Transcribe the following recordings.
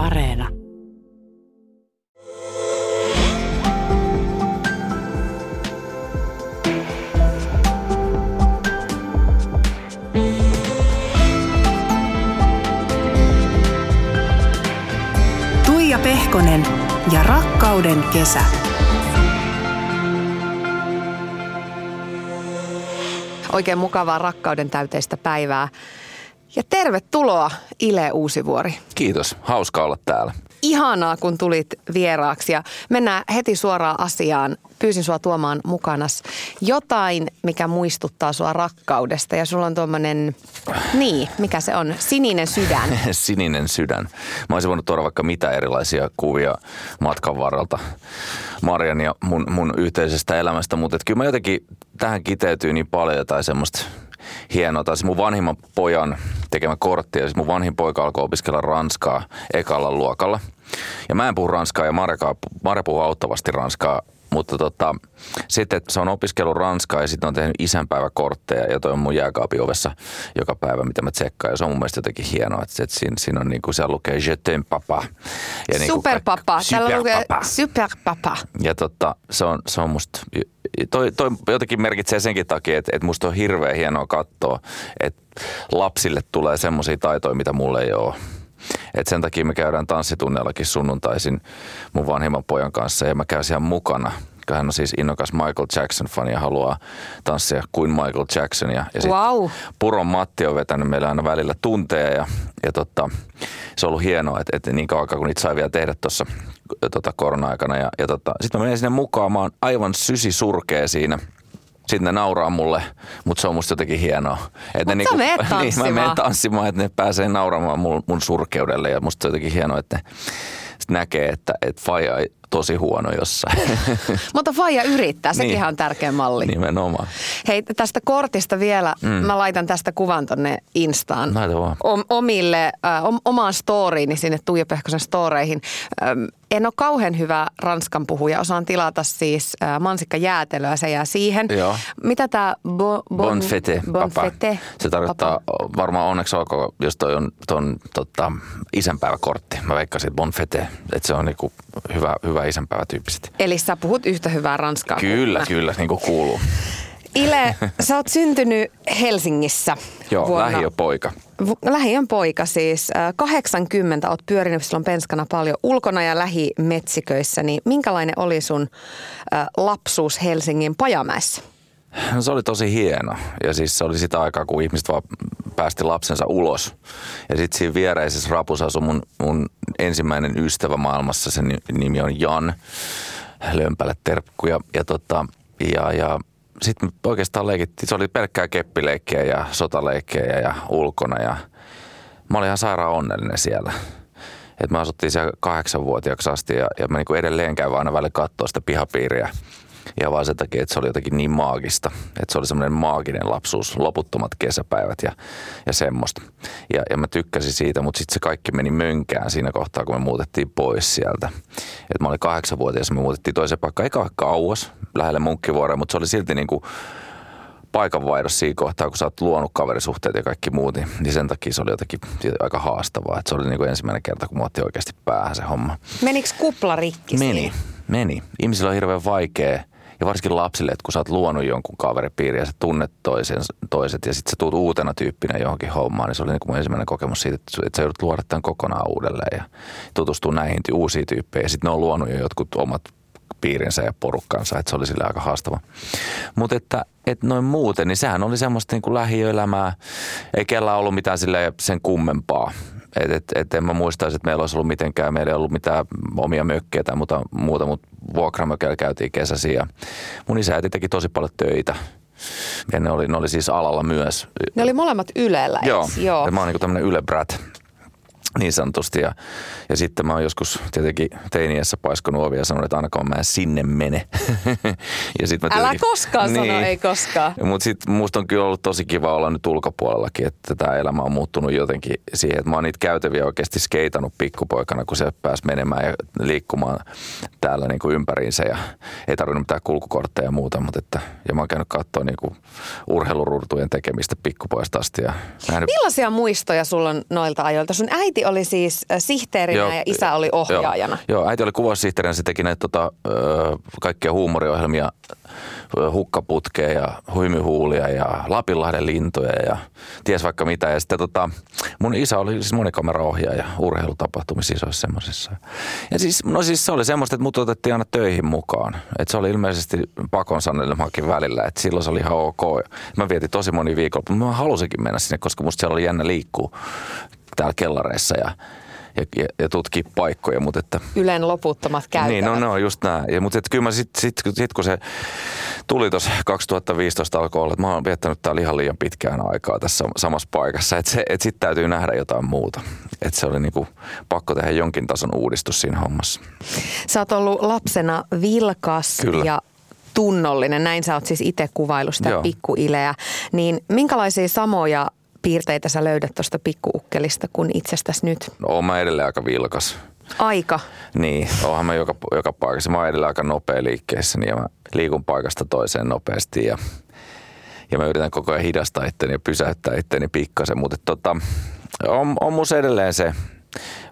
Areena. Tuija Pehkonen ja rakkauden kesä. Oikein mukavaa rakkauden täyteistä päivää. Ja tervetuloa Ile Uusivuori. Kiitos, hauska olla täällä. Ihanaa, kun tulit vieraaksi ja mennään heti suoraan asiaan. Pyysin sua tuomaan mukanas jotain, mikä muistuttaa sua rakkaudesta ja sulla on tuommoinen, niin, mikä se on, sininen sydän. Sininen sydän. Mä olisin voinut tuoda vaikka mitä erilaisia kuvia matkan varrelta Marian ja mun, mun yhteisestä elämästä, mutta kyllä mä jotenkin tähän kiteytyy niin paljon jotain semmoista hienoa. Tai mun vanhimman pojan tekemä kortti, ja siis mun vanhin poika alkoi opiskella ranskaa ekalla luokalla. Ja mä en puhu ranskaa ja Marja, Marja puhuu auttavasti ranskaa, mutta tota, sitten se on opiskellut ranskaa ja sitten on tehnyt isänpäiväkortteja ja toi on mun jääkaapin ovessa joka päivä, mitä mä tsekkaan. Ja se on mun mielestä jotenkin hienoa, että, että siinä, siinä on niin kuin siellä lukee Je t'aime papa. Ja niin superpapa. Täällä lukee superpapa. Ja tota, se on, se on musta toi, toi jotenkin merkitsee senkin takia, että, että musta on hirveän hienoa katsoa, että lapsille tulee semmoisia taitoja, mitä mulle ei ole. Et sen takia me käydään tanssitunnellakin sunnuntaisin mun vanhimman pojan kanssa ja mä käyn siellä mukana hän on siis innokas Michael Jackson-fani ja haluaa tanssia kuin Michael Jackson. Ja, ja wow. Puron Matti on vetänyt meillä aina välillä tunteja ja, ja tota, se on ollut hienoa, että, että niin kauan kun niitä sai vielä tehdä tuossa tota korona-aikana. Ja, ja tota, sitten mä menen sinne mukaan, mä oon aivan sysi surkea siinä – sitten ne nauraa mulle, mutta se on musta jotenkin hienoa. Että niinku, niin, mä menen tanssimaan, että ne pääsee nauramaan mun, mun surkeudelle ja musta se on jotenkin hienoa, että ne näkee, että, että faija ei tosi huono jossain. Mutta faija yrittää, sekin niin. on tärkeä malli. Nimenomaan. Hei, tästä kortista vielä, mm. mä laitan tästä kuvan tonne Instaan. Laita vaan. Omille, äh, omaan storiini sinne Tuija Pehkosen storeihin. Ähm, en ole kauhean hyvä ranskan puhuja. Osaan tilata siis äh, mansikkajäätelöä, se jää siihen. Joo. Mitä tämä bo, bon, bon fete, bon papa. fete? Se tarkoittaa papa. varmaan onneksi olkoon, jos toi on ton, tota, isänpäiväkortti. Mä veikkasin, että bon fete, että se on niinku hyvä, hyvä isänpäivätyyppisesti. Eli sä puhut yhtä hyvää ranskaa. Kyllä, kyllä, niin kuin kuuluu. Ile, sä oot syntynyt Helsingissä. Joo, vuonna, lähiöpoika. Lähiön poika siis. 80 oot pyörinyt silloin penskana paljon ulkona ja lähimetsiköissä. Niin minkälainen oli sun lapsuus Helsingin Pajamäessä? No se oli tosi hieno. Ja siis se oli sitä aikaa, kun ihmiset vaan päästi lapsensa ulos. Ja sitten siinä viereisessä rapussa asui mun, mun ensimmäinen ystävä maailmassa. Sen nimi on Jan. Lömpälle terkkuja. Ja, tota, ja, ja sitten oikeastaan leikittiin, se oli pelkkää keppileikkiä ja sotaleikkejä ja ulkona ja mä olin ihan sairaan onnellinen siellä. Et me asuttiin siellä kahdeksanvuotiaaksi asti ja, ja mä niin edelleen käyn aina välillä katsoa sitä pihapiiriä. Ja vaan sen takia, että se oli jotenkin niin maagista. Että se oli semmoinen maaginen lapsuus, loputtomat kesäpäivät ja, ja semmoista. Ja, ja mä tykkäsin siitä, mutta sitten se kaikki meni mönkään siinä kohtaa, kun me muutettiin pois sieltä. Et mä olin kahdeksanvuotias, me muutettiin toiseen paikkaan, eikä kauas, lähelle Munkkivuoreen, mutta se oli silti niin kuin paikanvaihdos siinä kohtaa, kun sä oot luonut kaverisuhteet ja kaikki muut, niin, niin sen takia se oli jotenkin aika haastavaa. Että se oli niin kuin ensimmäinen kerta, kun mä otti oikeasti päähän se homma. Menikö kupla rikki Meni, meni. Ihmisillä on hirveän vaikea ja varsinkin lapsille, että kun sä oot luonut jonkun kaveripiirin ja sä tunnet toisen, toiset ja sitten sä tuut uutena tyyppinä johonkin hommaan, niin se oli niin kuin mun ensimmäinen kokemus siitä, että sä joudut luoda tämän kokonaan uudelleen ja tutustua näihin uusiin tyyppeihin. Ja sitten ne on luonut jo jotkut omat piirinsä ja porukkansa, että se oli sille aika haastava. Mutta että, että noin muuten, niin sehän oli semmoista niin kuin lähiöelämää, ei kellään ollut mitään sille sen kummempaa. Et, et, et en mä muistaisi, että meillä olisi ollut mitenkään, meillä ei ollut mitään omia mökkejä tai muuta, muuta mutta vuokramökellä käytiin kesäsi ja mun isä teki tosi paljon töitä. Ja ne oli, ne oli siis alalla myös. Ne oli molemmat Ylellä, Joo, Joo. Ja mä oon niin tämmöinen Yle Brat niin sanotusti. Ja, ja sitten mä oon joskus tietenkin teiniässä paiskonut ovia ja sanonut, että ainakaan mä en sinne mene. ja sit mä tietenkin, Älä koskaan niin, sano, ei koskaan. Mutta sitten musta on kyllä ollut tosi kiva olla nyt ulkopuolellakin, että tämä elämä on muuttunut jotenkin siihen, että mä oon niitä käytäviä oikeasti skeitannut pikkupoikana, kun se pääsi menemään ja liikkumaan täällä niin kuin ympäriinsä ja ei tarvinnut mitään kulkukortteja ja muuta, mutta että, ja mä oon käynyt katsoa niin kuin urheilururtujen tekemistä pikkupoista asti. Ja nähnyt... Millaisia muistoja sulla on noilta ajoilta? Sun äiti oli siis äh, sihteerinä Joo, ja isä oli ohjaajana. Joo, joo äiti oli kuvaussihteerinä, se teki näitä tota, kaikkia huumoriohjelmia, ö, hukkaputkea ja huimihuulia ja Lapinlahden lintuja ja ties vaikka mitä. Ja sitten tota, mun isä oli siis monikameraohjaaja urheilutapahtumissa isoissa semmoisissa. Ja siis, no siis se oli semmoista, että mut otettiin aina töihin mukaan. Että se oli ilmeisesti pakon sanelemakin välillä, että silloin se oli ihan ok. Mä vietin tosi moni viikolla, mutta mä halusinkin mennä sinne, koska musta siellä oli jännä liikkuu täällä kellareissa ja, ja, ja, ja tutkia paikkoja, mutta että Ylen loputtomat käytävät. niin, no, no just näin. Ja, mutta et kyllä mä sitten sit, sit, kun se tuli tuossa 2015 alkoi olla, että mä oon viettänyt täällä ihan liian pitkään aikaa tässä samassa paikassa, että se, et sitten täytyy nähdä jotain muuta. Että se oli niinku pakko tehdä jonkin tason uudistus siinä hommassa. Sä oot ollut lapsena vilkas Kyllä. ja tunnollinen. Näin sä oot siis itse kuvailu sitä Joo. pikkuileä. Niin minkälaisia samoja piirteitä sä löydät tuosta pikkuukkelista kuin itsestäsi nyt? No, oon mä edelleen aika vilkas. Aika. Niin, onhan mä joka, joka paikassa. Mä oon edelleen aika nopea liikkeessä, niin ja mä liikun paikasta toiseen nopeasti ja, ja mä yritän koko ajan hidastaa itteni ja pysäyttää itteni pikkasen, mutta tota, on, on musta edelleen se,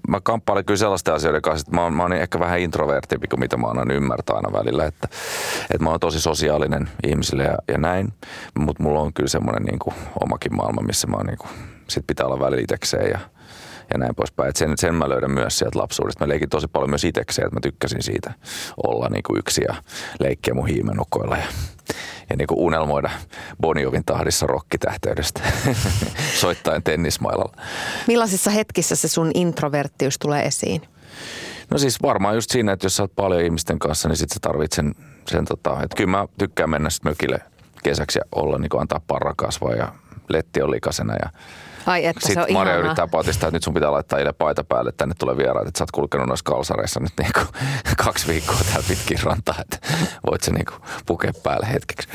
mä kamppailen kyllä sellaisten asioiden kanssa, että mä oon, mä oon ehkä vähän introvertimpi kuin mitä mä annan ymmärtää aina välillä, että, että mä oon tosi sosiaalinen ihmisille ja, ja näin, mutta mulla on kyllä semmoinen niin kuin omakin maailma, missä mä oon niin kuin, sit pitää olla välillä itekseen ja, ja näin poispäin. Et sen, sen mä löydän myös sieltä lapsuudesta. Mä leikin tosi paljon myös itekseen, että mä tykkäsin siitä olla niin kuin yksi ja leikkiä mun hiimenukoilla ja, ja niin kuin unelmoida Boniovin tahdissa rokkitähteydestä soittaen tennismailalla. Millaisissa hetkissä se sun introverttius tulee esiin? No siis varmaan just siinä, että jos sä oot paljon ihmisten kanssa, niin sit sä tarvit sen, sen tota, että kyllä mä tykkään mennä sit mökille kesäksi ja olla niin kuin antaa parra kasvaa ja letti on likasena ja Ai että se sitten on Maria ihanaa. yrittää patistaa, että nyt sun pitää laittaa eilen paita päälle, että tänne tulee vieraat, että sä oot kulkenut noissa kalsareissa nyt niinku kaksi viikkoa täällä pitkin rantaa, että voit se niinku pukea päälle hetkeksi.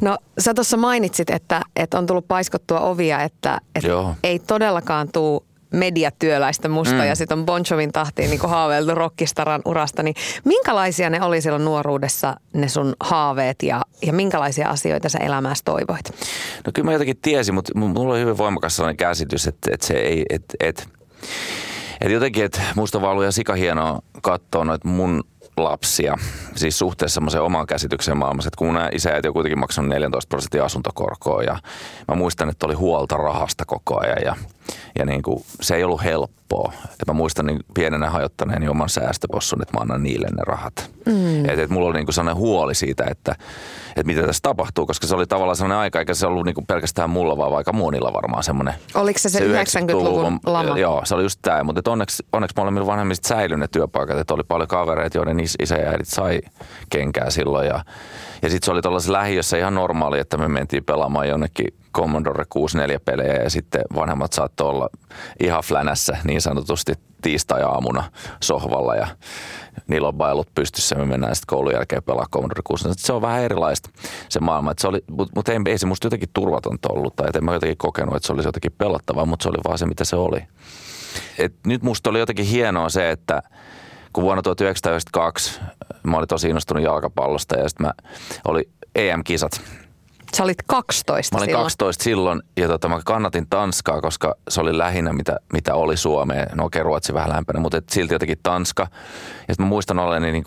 No sä tuossa mainitsit, että, että on tullut paiskottua ovia, että, että Joo. ei todellakaan tuu mediatyöläistä musta mm. ja sitten on Bon Jovin tahtiin niin haaveiltu rockistaran urasta, niin minkälaisia ne oli silloin nuoruudessa ne sun haaveet ja, ja minkälaisia asioita sä elämässä toivoit? No kyllä mä jotenkin tiesin, mutta mu- mulla oli hyvin voimakas sellainen käsitys, että, että se ei, että, että, että jotenkin, että musta vaan ollut ihan sikahienoa katsoa noita mun lapsia, siis suhteessa semmoiseen omaan käsitykseen maailmassa, että kun mun isä ja äiti on kuitenkin maksanut 14 prosenttia asuntokorkoa ja mä muistan, että oli huolta rahasta koko ajan ja, ja niin kuin, se ei ollut helppoa. Et mä muistan niin pienenä hajottaneeni oman säästöpossun, että mä annan niille ne rahat. Mm. Että et mulla oli niin kuin sellainen huoli siitä, että, että mitä tässä tapahtuu, koska se oli tavallaan sellainen aika, eikä se ollut niin kuin pelkästään mulla, vaan vaikka monilla varmaan semmoinen. Oliko se se 90-luvun lama? Joo, se oli just tämä. Mutta et onneksi, onneksi molemmilla vanhemmista säilyi ne työpaikat. Että oli paljon kavereita, joiden is- isä ja äidit sai kenkää silloin. Ja, ja sitten se oli tuollaisessa lähiössä ihan normaali, että me mentiin pelaamaan jonnekin Commodore 64-pelejä ja sitten vanhemmat saattoi olla ihan flänässä niin sanotusti tiistai-aamuna sohvalla ja niillä on bailut pystyssä ja me mennään sitten koulun jälkeen pelaa Commodore 64. Se on vähän erilaista se maailma, mutta mut, mut ei, ei se musta jotenkin turvatonta ollut tai en mä jotenkin kokenut, että se olisi jotenkin pelottavaa, mutta se oli vaan se, mitä se oli. Et nyt musta oli jotenkin hienoa se, että kun vuonna 1992 mä olin tosi innostunut jalkapallosta ja sitten mä oli EM-kisat. Sä olit 12 Mä olin silloin. 12 silloin ja tota, mä kannatin Tanskaa, koska se oli lähinnä mitä, mitä oli Suomeen. No okei, Ruotsi vähän lähempänä, mutta et silti jotenkin Tanska. Ja sitten mä muistan olleeni niin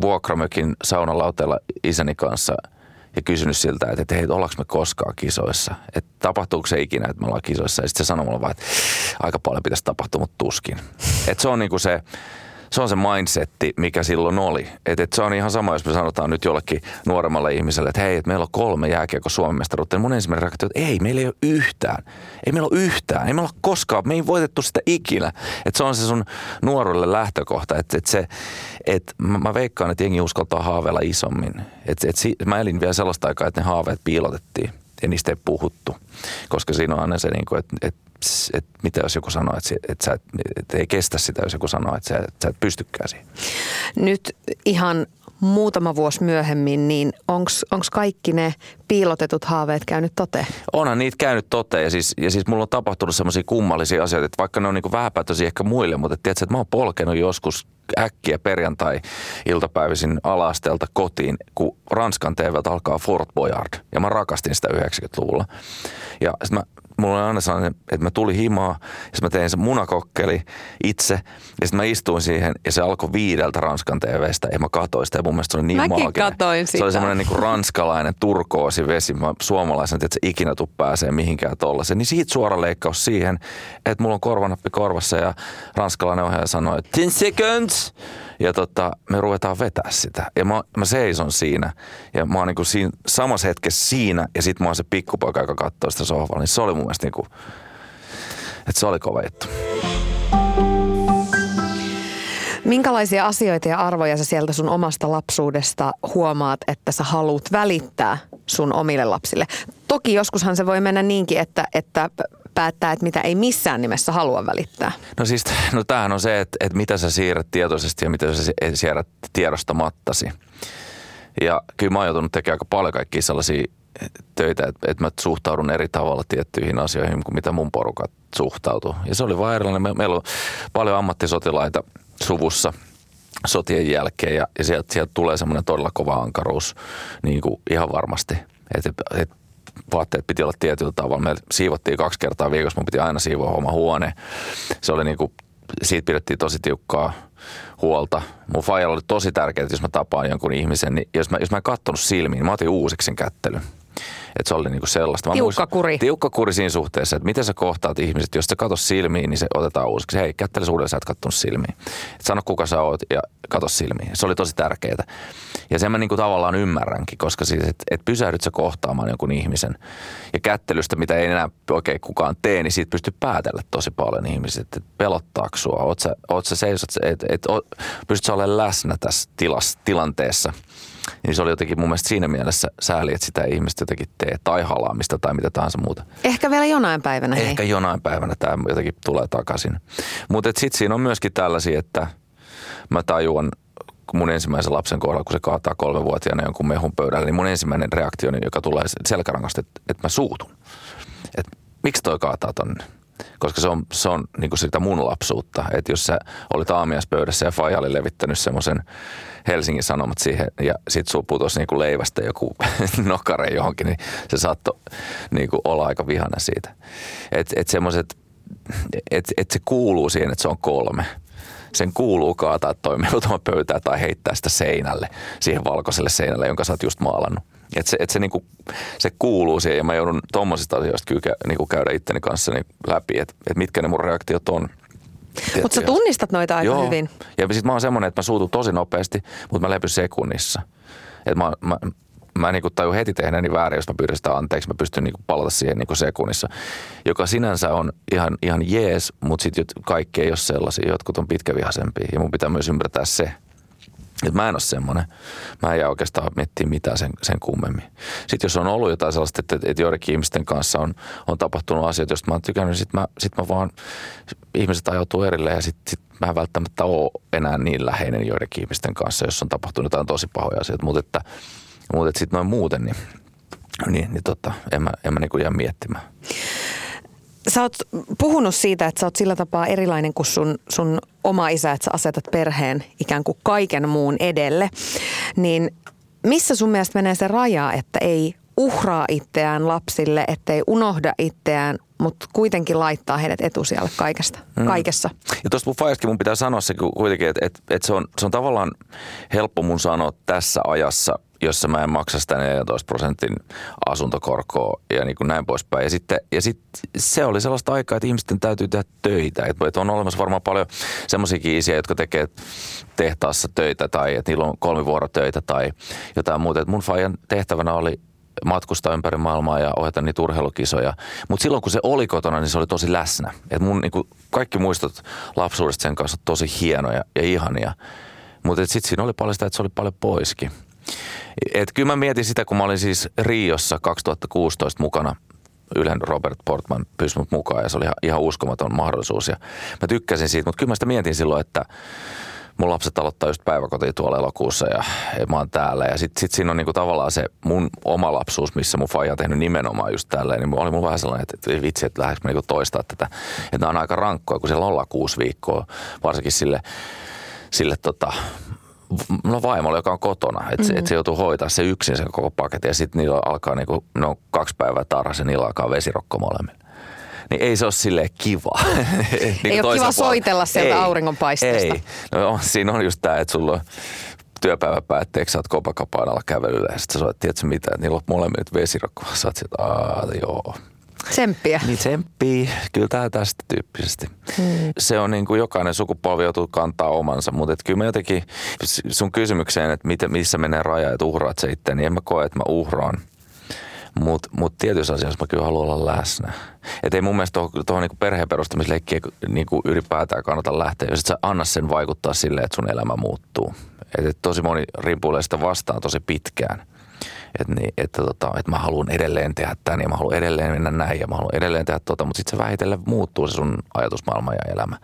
vuokramökin saunalauteella isäni kanssa ja kysynyt siltä, että, että hei, ollaanko me koskaan kisoissa? Että tapahtuuko se ikinä, että me ollaan kisoissa? Ja sitten se sanoi mulle vaan, että aika paljon pitäisi tapahtua, mutta tuskin. Että se on niinku se, se on se mindsetti, mikä silloin oli. Et, et se on ihan sama, jos me sanotaan nyt jollekin nuoremmalle ihmiselle, että hei, et meillä on kolme jääkiekko Suomen mestaruutta. Niin mun ensimmäinen reaktio, että ei, meillä ei ole yhtään. Ei meillä ole yhtään. Ei meillä ole koskaan. Me ei voitettu sitä ikinä. Et se on se sun nuoruudelle lähtökohta. Että et se, et mä, mä veikkaan, että jengi uskaltaa haaveilla isommin. Et, et si, mä elin vielä sellaista aikaa, että ne haaveet piilotettiin ja niistä ei puhuttu. Koska siinä on aina se, niin kuin, että, että, että mitä jos joku sanoo, että, että, sä, et- että ei kestä sitä, jos joku sanoo, että sä, että sä et pystykään siihen. Nyt ihan muutama vuosi myöhemmin, niin onko kaikki ne piilotetut haaveet käynyt toteen? Onhan niitä käynyt toteen ja siis, ja siis mulla on tapahtunut semmoisia kummallisia asioita, että vaikka ne on niin vähäpätöisiä ehkä muille, mutta tiedätkö, että mä oon polkenut joskus äkkiä perjantai-iltapäivisin alastelta kotiin, kun Ranskan TVltä alkaa Fort Boyard. Ja mä rakastin sitä 90-luvulla. Ja sit mä mulla oli aina sellainen, että mä tulin himaa, ja mä tein sen munakokkeli itse, ja sitten mä istuin siihen, ja se alkoi viideltä Ranskan TVstä, ja mä katsoin sitä, ja mun mielestä se oli niin Mäkin maaginen. katoin Se oli sitä. semmoinen niin ranskalainen turkoosi vesi, mä suomalaisen, että se ikinä tuu pääsee mihinkään tollasen. Niin siitä suora leikkaus siihen, että mulla on korvanappi korvassa, ja ranskalainen ohjaaja sanoi, että 10 seconds, ja tota, me ruvetaan vetää sitä. Ja mä, mä seison siinä. Ja mä oon niinku siinä, samassa hetkessä siinä. Ja sit mä oon se pikkupoika, joka katsoo sitä sohvalla. Niin se oli mun mielestä niinku, että se oli kova juttu. Minkälaisia asioita ja arvoja sä sieltä sun omasta lapsuudesta huomaat, että sä haluat välittää sun omille lapsille? Toki joskushan se voi mennä niinkin, että, että päättää, että mitä ei missään nimessä halua välittää. No siis, no tämähän on se, että, että mitä sä siirrät tietoisesti ja mitä sä siirrät tiedostamattasi. Ja kyllä mä oon joutunut tekemään aika paljon kaikkia sellaisia töitä, että, että mä suhtaudun eri tavalla tiettyihin asioihin kuin mitä mun porukat suhtautuu. Ja se oli vaan erilainen. Me, meillä on paljon ammattisotilaita suvussa sotien jälkeen ja, ja sieltä, sieltä tulee semmoinen todella kova ankaruus niin kuin ihan varmasti. Että et, vaatteet piti olla tietyllä tavalla. Me siivottiin kaksi kertaa viikossa, mun piti aina siivoa oma huone. Se oli niin kuin, siitä pidettiin tosi tiukkaa huolta. Mun faijalla oli tosi tärkeää, että jos mä tapaan jonkun ihmisen, niin jos mä, jos mä en kattonut silmiin, niin mä otin uusiksi sen kättelyn. Että se oli niinku sellaista. Mä Tiukka kuri. Tiukka kuri siinä suhteessa, että miten sä kohtaat ihmiset. Jos sä katot silmiin, niin se otetaan uusiksi. Hei, kättele uudelleen, sä et kattonut silmiin. Et sano kuka sä oot ja kato silmiin. Se oli tosi tärkeää. Ja sen mä niinku tavallaan ymmärränkin, koska siis, että et pysähdyt sä kohtaamaan jonkun ihmisen. Ja kättelystä, mitä ei enää oikein kukaan tee, niin siitä pystyy päätellä tosi paljon ihmiset. Että pelottaako sua? Oot sä, oot sä seisot, että et, pystyt sä olemaan läsnä tässä tilas, tilanteessa. Niin se oli jotenkin mun mielestä siinä mielessä sääli, että sitä ei ihmiset jotenkin tee, tai halaamista tai mitä tahansa muuta. Ehkä vielä jonain päivänä. hei. Ehkä jonain päivänä tämä jotenkin tulee takaisin. Mutta sitten siinä on myöskin tällaisia, että mä tajuan mun ensimmäisen lapsen kohdalla, kun se kaataa kolmevuotiaana jonkun mehun pöydällä, niin mun ensimmäinen reaktio, joka tulee selkärangasta, että, että mä suutun. Että miksi toi kaataa tonne? Koska se on, se on niin sitä mun lapsuutta. Että jos sä olit aamiaispöydässä ja Faija oli levittänyt semmoisen Helsingin Sanomat siihen ja sit sun putosi niin leivästä joku nokare johonkin, niin se saattoi niin olla aika vihana siitä. Että et semmoiset, että et se kuuluu siihen, että se on kolme sen kuuluu kaataa toi pöytää tai heittää sitä seinälle, siihen valkoiselle seinälle, jonka sä oot just maalannut. Et se, et se, niinku, se kuuluu siihen ja mä joudun tommosista asioista kyllä kä- niinku käydä itteni kanssa läpi, että et mitkä ne mun reaktiot on. Mutta sä tunnistat noita aika Joo. hyvin. Ja sitten mä oon semmoinen, että mä suutun tosi nopeasti, mutta mä lepyn sekunnissa. Et mä, mä, mä niinku tajun heti tehneeni väärin, jos mä pyydän sitä anteeksi. Mä pystyn niinku palata siihen niinku sekunnissa, joka sinänsä on ihan, ihan jees, mutta sitten kaikki ei ole sellaisia. Jotkut on pitkävihaisempia ja mun pitää myös ymmärtää se. Että mä en ole semmoinen. Mä en jää oikeastaan miettiä mitään sen, sen kummemmin. Sitten jos on ollut jotain sellaista, että, että joidenkin ihmisten kanssa on, on tapahtunut asioita, joista mä oon tykännyt, niin sitten mä, sit mä vaan, ihmiset ajautuu erilleen ja sitten sit mä en välttämättä ole enää niin läheinen joidenkin ihmisten kanssa, jos on tapahtunut jotain tosi pahoja asioita. Mutta että, mutta että sitten noin muuten, niin, niin, niin tota, en mä, en mä niinku jää miettimään. Sä oot puhunut siitä, että sä oot sillä tapaa erilainen kuin sun, sun oma isä, että sä asetat perheen ikään kuin kaiken muun edelle. Niin missä sun mielestä menee se raja, että ei uhraa itseään lapsille, ettei unohda itseään, mutta kuitenkin laittaa heidät etusijalle kaikesta, mm. kaikessa? Ja tuosta mun faijaskin mun pitää sanoa se ku- kuitenkin, että et, et se, on, se on tavallaan helppo mun sanoa tässä ajassa, jossa mä en maksa sitä 14 prosentin asuntokorkoa ja niin kuin näin poispäin. Ja sitten ja sit se oli sellaista aikaa, että ihmisten täytyy tehdä töitä. Et, et on olemassa varmaan paljon semmoisiakin isiä, jotka tekee tehtaassa töitä tai että niillä on kolmivuorotöitä tai jotain muuta. Et mun faijan tehtävänä oli matkustaa ympäri maailmaa ja ohjata niitä urheilukisoja. Mutta silloin kun se oli kotona, niin se oli tosi läsnä. Et mun niinku, kaikki muistot lapsuudesta sen kanssa tosi hienoja ja ihania. Mutta sitten siinä oli paljon sitä, että se oli paljon poiskin. Et kyllä mä mietin sitä, kun mä olin siis Riossa 2016 mukana. Ylen Robert Portman pyysi mut mukaan ja se oli ihan, ihan uskomaton mahdollisuus. Ja mä tykkäsin siitä, mutta kyllä mä sitä mietin silloin, että mun lapset aloittaa just päiväkotia tuolla elokuussa ja, ja mä oon täällä. Ja sit, sit siinä on niinku tavallaan se mun oma lapsuus, missä mun faija on tehnyt nimenomaan just tälleen. Niin oli mun vähän sellainen, että vitsi, että lähdekö mä niinku toistaa tätä. Että on aika rankkoja, kun siellä ollaan kuusi viikkoa, varsinkin sille, sille tota, no vaimolle, joka on kotona. Että mm-hmm. et se joutuu hoitaa se yksin sen koko paketin ja sitten niillä alkaa niinku, no kaksi päivää tarhassa niillä alkaa vesirokko molemmilla. niin ei se ole silleen kiva. niin Ei ole kiva soitella sieltä auringonpaisteesta. Ei. No, on, siinä on just tämä, että sulla on työpäivä päätteeksi, sä oot Copacabana kävelyllä ja sitten sä soit, tiedätkö mitä, että niillä on molemmit vesirokko. Sä oot sieltä, joo. Tsemppiä. Niin tsemppii, kyllä tämä tästä tyyppisesti. Hmm. Se on niin kuin jokainen sukupolvi joutuu kantaa omansa, mutta et kyllä mä jotenkin sun kysymykseen, että miten, missä menee raja, että uhraat se itse, niin en mä koe, että mä uhraan. Mutta mut tietyissä asioissa mä kyllä haluan olla läsnä. Että ei mun mielestä tuohon, niinku perheen perustamisleikkiä niinku ylipäätään kannata lähteä, jos et sä anna sen vaikuttaa silleen, että sun elämä muuttuu. Et, et tosi moni rimpuilee sitä vastaan tosi pitkään. Että niin, että, tota, että mä haluan edelleen tehdä tämän ja mä haluan edelleen mennä näin ja mä haluan edelleen tehdä tota, mutta sitten se vähitellen muuttuu se sun ajatusmaailma ja elämä.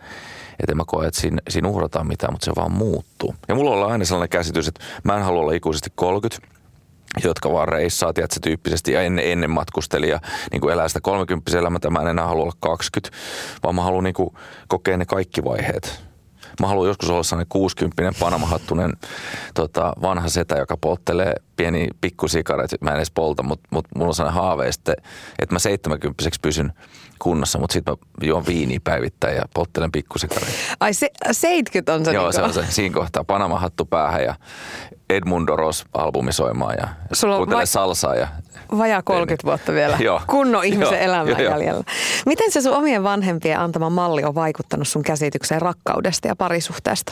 Että en mä koe, että siinä, siinä uhrataan mitään, mutta se vaan muuttuu. Ja mulla on aina sellainen käsitys, että mä en halua olla ikuisesti 30, jotka vaan reissaa, tiedätkö, tyyppisesti ja ennen, ennen matkusteli ja niin kuin elää sitä 30 elämää, mä en enää halua olla 20, vaan mä haluan niin kuin kokea ne kaikki vaiheet. Mä haluan joskus olla sellainen 60 panamahattunen tota, vanha setä, joka polttelee pieni pikkusikaret. Mä en edes polta, mutta mut mulla on sellainen haave, että, että mä 70 pysyn kunnossa, mutta sitten mä juon viiniä päivittäin ja polttelen pikkusikareita. Ai se, 70 on se Joo, niinku. se on se. Siinä kohtaa Panama-hattu päähän ja Edmundo Ross-albumi soimaan ja Sulla on vai- salsaa ja Vajaa 30 vuotta vielä. Joo. Kunnon ihmisen Joo, elämää joo, joo. jäljellä. Miten se sun omien vanhempien antama malli on vaikuttanut sun käsitykseen rakkaudesta ja parisuhteesta?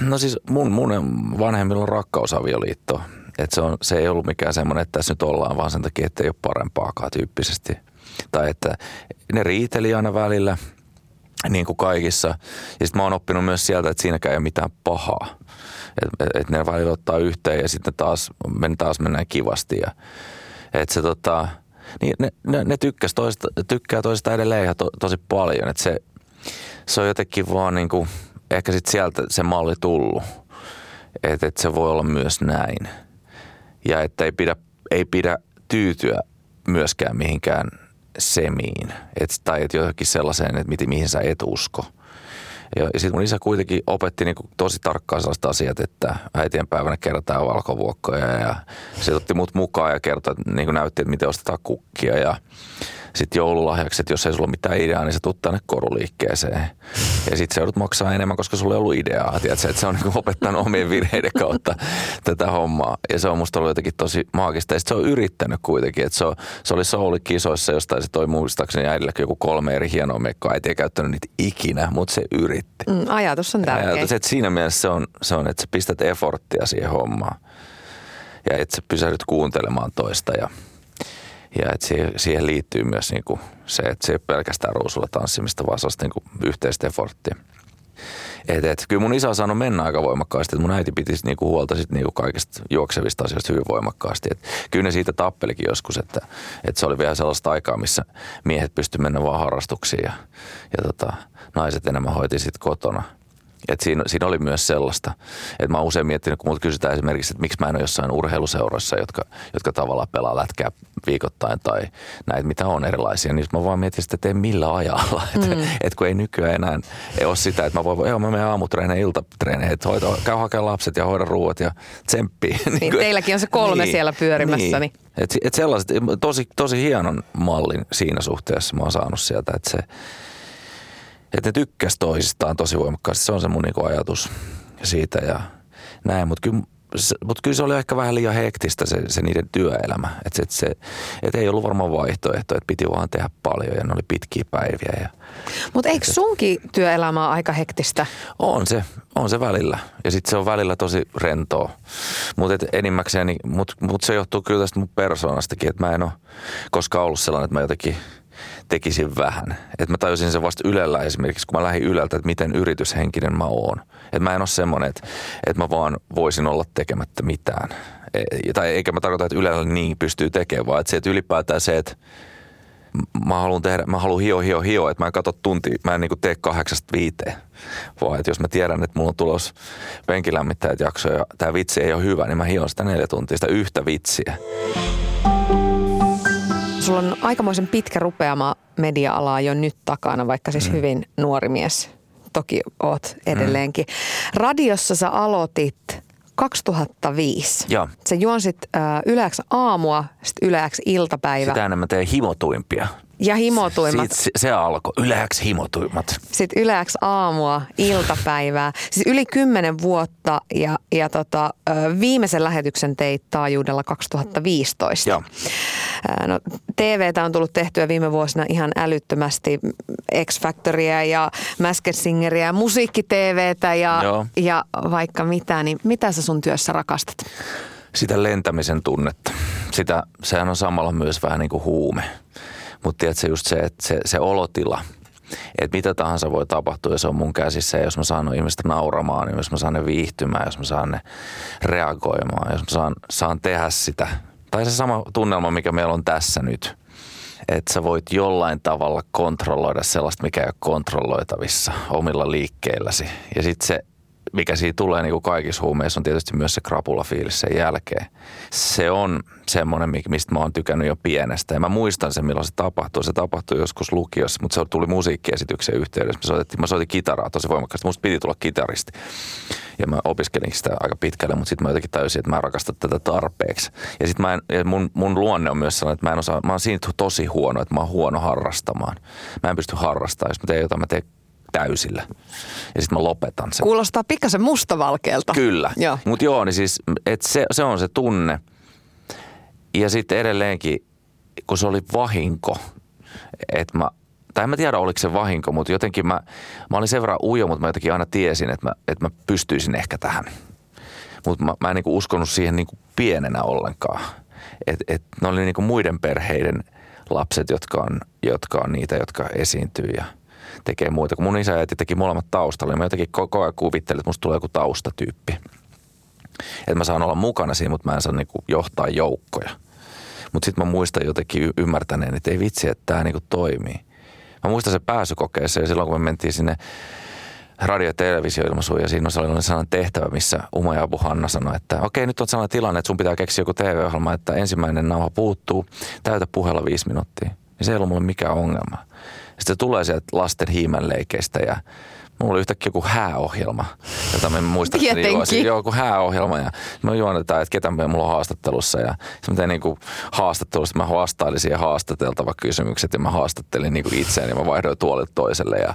No siis mun, mun vanhemmilla on rakkausavioliitto. Et se, on, se ei ollut mikään semmoinen, että tässä nyt ollaan vaan sen takia, että ei ole parempaakaan tyyppisesti. Tai että ne riiteli aina välillä, niin kuin kaikissa. Ja sitten mä oon oppinut myös sieltä, että siinäkään ei ole mitään pahaa. Että et, et ne välillä ottaa yhteen ja sitten taas, men, taas mennään kivasti. Ja, et se tota, niin ne, ne, ne tykkäs toista, tykkää toista edelleen ihan to, tosi paljon. Että se, se on jotenkin vaan niin kuin, ehkä sitten sieltä se malli tullut. Että et se voi olla myös näin. Ja että ei pidä, ei pidä tyytyä myöskään mihinkään semiin. Et, tai että johonkin sellaiseen, että miten, mihin sä et usko. Ja, sitten mun isä kuitenkin opetti niinku tosi tarkkaan sellaiset asiat, että äitien päivänä kerätään valkovuokkoja ja se otti mut mukaan ja kertoi, niinku näytti, että miten ostetaan kukkia ja sitten joululahjaksi, että jos ei sulla ole mitään ideaa, niin sä tuut tänne koruliikkeeseen. Ja sitten sä joudut maksaa enemmän, koska sulla ei ollut ideaa. Tiedätkö, että se on niinku opettanut omien virheiden kautta tätä hommaa. Ja se on musta ollut jotenkin tosi maagista. Ja sit se on yrittänyt kuitenkin. Että se, on, se oli Souli-kisoissa jostain, se toi muistaakseni äidillekin joku kolme eri hienoa mekkoa. Äiti ei käyttänyt niitä ikinä, mutta se yritti. Mm, ajatus on tärkeä. Ajatus, että siinä mielessä se on, se on, että sä pistät efforttia siihen hommaan. Ja että sä pysähdyt kuuntelemaan toista ja ja että siihen, siihen liittyy myös niinku se, että se ei ole pelkästään ruusulla tanssimista, vaan se on niinku yhteistä efforttia. Et, et, kyllä mun isä on saanut mennä aika voimakkaasti, että mun äiti piti niinku huolta sit niinku kaikista juoksevista asioista hyvin voimakkaasti. Et kyllä ne siitä tappelikin joskus, että, että se oli vielä sellaista aikaa, missä miehet pysty mennä vaan harrastuksiin ja, ja tota, naiset enemmän hoiti kotona. Et siinä, siinä oli myös sellaista, että mä oon usein miettinyt, kun multa kysytään esimerkiksi, että miksi mä en ole jossain urheiluseuroissa, jotka, jotka tavallaan pelaa lätkää viikoittain tai näitä, mitä on erilaisia, niin mä vaan mietin sitä, että ei millä ajalla. Mm. Että et kun ei nykyään enää ei ole sitä, että mä voin, joo mä menen aamutreeneihin, iltatreeneihin, että hoita, käy hakemaan lapset ja hoida ruuat ja tsemppii. Niin, teilläkin on se kolme siellä pyörimässä, niin- Et, et sellaiset, tosi, tosi hienon mallin siinä suhteessa mä oon saanut sieltä, että se, että ne tykkäs toisistaan tosi voimakkaasti. Se on se mun niinku ajatus siitä ja näin, mutta kyllä, mut kyllä se oli ehkä vähän liian hektistä se, se niiden työelämä. Että et se, et ei ollut varmaan vaihtoehto, että piti vaan tehdä paljon ja ne oli pitkiä päiviä. Ja Mutta eikö sunkin työelämä ole aika hektistä? on se, on se välillä. Ja sitten se on välillä tosi rentoa. Mutta enimmäkseen, niin, mut, mut se johtuu kyllä tästä mun persoonastakin, että mä en ole koskaan ollut sellainen, että mä jotenkin tekisin vähän. Että mä tajusin sen vasta Ylellä esimerkiksi, kun mä lähdin Yleltä, että miten yrityshenkinen mä oon. Että mä en ole semmoinen, että, että mä vaan voisin olla tekemättä mitään. E, tai eikä mä tarkoita, että Ylellä niin pystyy tekemään, vaan että, se, että ylipäätään se, että mä haluan tehdä, mä haluan hio, hio, hio, että mä en katso tunti, mä en niinku tee kahdeksasta viiteen. Vaan että jos mä tiedän, että mulla on tulos penkilämmittäjät jakso ja tämä vitsi ei ole hyvä, niin mä hion sitä neljä tuntia, sitä yhtä vitsiä. Sulla on aikamoisen pitkä rupeama media-ala jo nyt takana, vaikka siis mm. hyvin nuori mies. Toki oot edelleenkin. Mm. Radiossa sä aloitit 2005. Joo. Sä juonsit äh, Yleäks aamua, sitten Yleäks iltapäivä. Sitä enemmän teen himotuimpia. Ja himotuimmat. Siitä se, alkoi. Yleäks himotuimmat. Sitten yleäks aamua, iltapäivää. Siis yli kymmenen vuotta ja, ja tota, viimeisen lähetyksen teit taajuudella 2015. Joo. No, TVtä on tullut tehtyä viime vuosina ihan älyttömästi. X-Factoria ja Masked Singeria ja musiikki-TVtä ja, Joo. ja vaikka mitä. Niin mitä sä sun työssä rakastat? Sitä lentämisen tunnetta. Sitä, sehän on samalla myös vähän niin kuin huume. Mutta tiedätkö just se, että se, se olotila, että mitä tahansa voi tapahtua ja se on mun käsissä. Ja jos mä saan ihmistä nauramaan, niin jos mä saan ne viihtymään, jos mä saan ne reagoimaan, jos mä saan, saan tehdä sitä. Tai se sama tunnelma, mikä meillä on tässä nyt. Että sä voit jollain tavalla kontrolloida sellaista, mikä ei ole kontrolloitavissa omilla liikkeilläsi. Ja sitten se mikä siitä tulee niin kuin kaikissa huumeissa, on tietysti myös se krapulafiilis sen jälkeen. Se on semmoinen, mistä mä oon tykännyt jo pienestä. Ja mä muistan sen, milloin se tapahtui. Se tapahtui joskus lukiossa, mutta se tuli musiikkiesityksen yhteydessä. Mä, soitettiin, mä soitin kitaraa tosi voimakkaasti. Musta piti tulla kitaristi. Ja mä opiskelin sitä aika pitkälle, mutta sitten mä jotenkin täysin, että mä rakastan tätä tarpeeksi. Ja sitten mä en, ja mun, mun luonne on myös sellainen, että mä en osaa, mä oon siinä tosi huono, että mä oon huono harrastamaan. Mä en pysty harrastamaan. Jos mä teen jotain, mä teen täysillä. Ja sitten mä lopetan sen. Kuulostaa pikkasen mustavalkeelta. Kyllä. Joo. Mutta joo, niin siis et se, se on se tunne. Ja sitten edelleenkin, kun se oli vahinko, että mä, tai en mä tiedä oliko se vahinko, mutta jotenkin mä, mä olin sen verran ujo, mutta mä jotenkin aina tiesin, että mä, että mä pystyisin ehkä tähän. Mutta mä, mä en niinku uskonut siihen niinku pienenä ollenkaan. Että et ne oli niinku muiden perheiden lapset, jotka on, jotka on niitä, jotka esiintyy ja – tekee muita. Kun mun isä ja äiti teki molemmat taustalla, niin mä jotenkin koko ajan kuvittelin, että musta tulee joku taustatyyppi. Että mä saan olla mukana siinä, mutta mä en saa niinku johtaa joukkoja. Mutta sitten mä muistan jotenkin ymmärtäneen, että ei vitsi, että tämä niinku toimii. Mä muistan se pääsykokeessa ja silloin kun me mentiin sinne radio- ja televisioilmaisuun ja siinä oli sellainen tehtävä, missä Uma ja Abu Hanna sanoi, että okei, nyt on sellainen tilanne, että sun pitää keksiä joku TV-ohjelma, että ensimmäinen nauha puuttuu, täytä puhella viisi minuuttia. Niin se ei ollut mulle mikään ongelma. Sitten se tulee sieltä lasten hiimänleikeistä ja mulla oli yhtäkkiä joku hääohjelma, jota mä muistaakseni juosin. Joo, joku hääohjelma ja me juonetaan, että ketä mulla on haastattelussa ja sitten mä tein niin haastattelusta, mä vastailin siihen haastateltava kysymykset ja mä haastattelin niin itseäni ja mä vaihdoin tuolit toiselle ja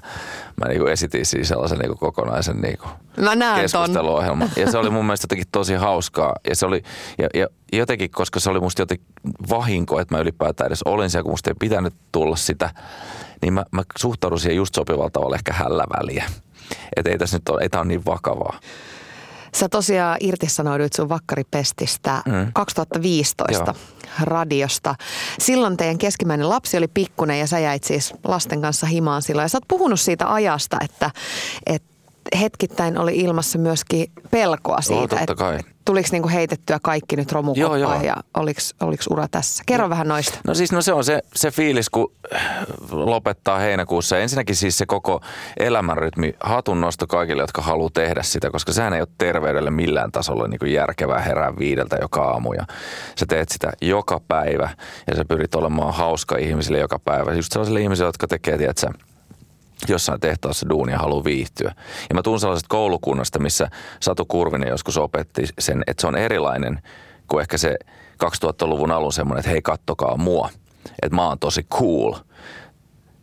mä niin esitin siis sellaisen niin kokonaisen niin mä keskusteluohjelman. Ja se oli mun mielestä jotenkin tosi hauskaa ja se oli, ja, ja jotenkin, koska se oli musta jotenkin vahinko, että mä ylipäätään edes olin siellä, kun musta ei pitänyt tulla sitä niin mä, mä suhtaudun siihen just sopivalla tavalla ehkä hällä väliä. Että ei tässä nyt ole, ei tämä ole niin vakavaa. Sä tosiaan irtisanouduit sun vakkaripestistä mm. 2015 Joo. radiosta. Silloin teidän keskimmäinen lapsi oli pikkunen ja sä jäit siis lasten kanssa himaan silloin. Ja sä oot puhunut siitä ajasta, että, että hetkittäin oli ilmassa myöskin pelkoa siitä, Joo, että tuliko niinku heitettyä kaikki nyt romukoppaan ja oliko, oliko ura tässä? Kerro no. vähän noista. No siis no se on se, se fiilis, kun lopettaa heinäkuussa. Ensinnäkin siis se koko elämänrytmi, hatun nosto kaikille, jotka haluaa tehdä sitä, koska sehän ei ole terveydelle millään tasolla niin kuin järkevää herää viideltä joka aamu. Ja sä teet sitä joka päivä ja sä pyrit olemaan hauska ihmisille joka päivä. Just sellaisille ihmisille, jotka tekee, tiedätkö, jossain tehtaassa duunia haluaa viihtyä. Ja mä tuun sellaisesta koulukunnasta, missä Satu Kurvinen joskus opetti sen, että se on erilainen kuin ehkä se 2000-luvun alun semmoinen, että hei kattokaa mua, että mä oon tosi cool.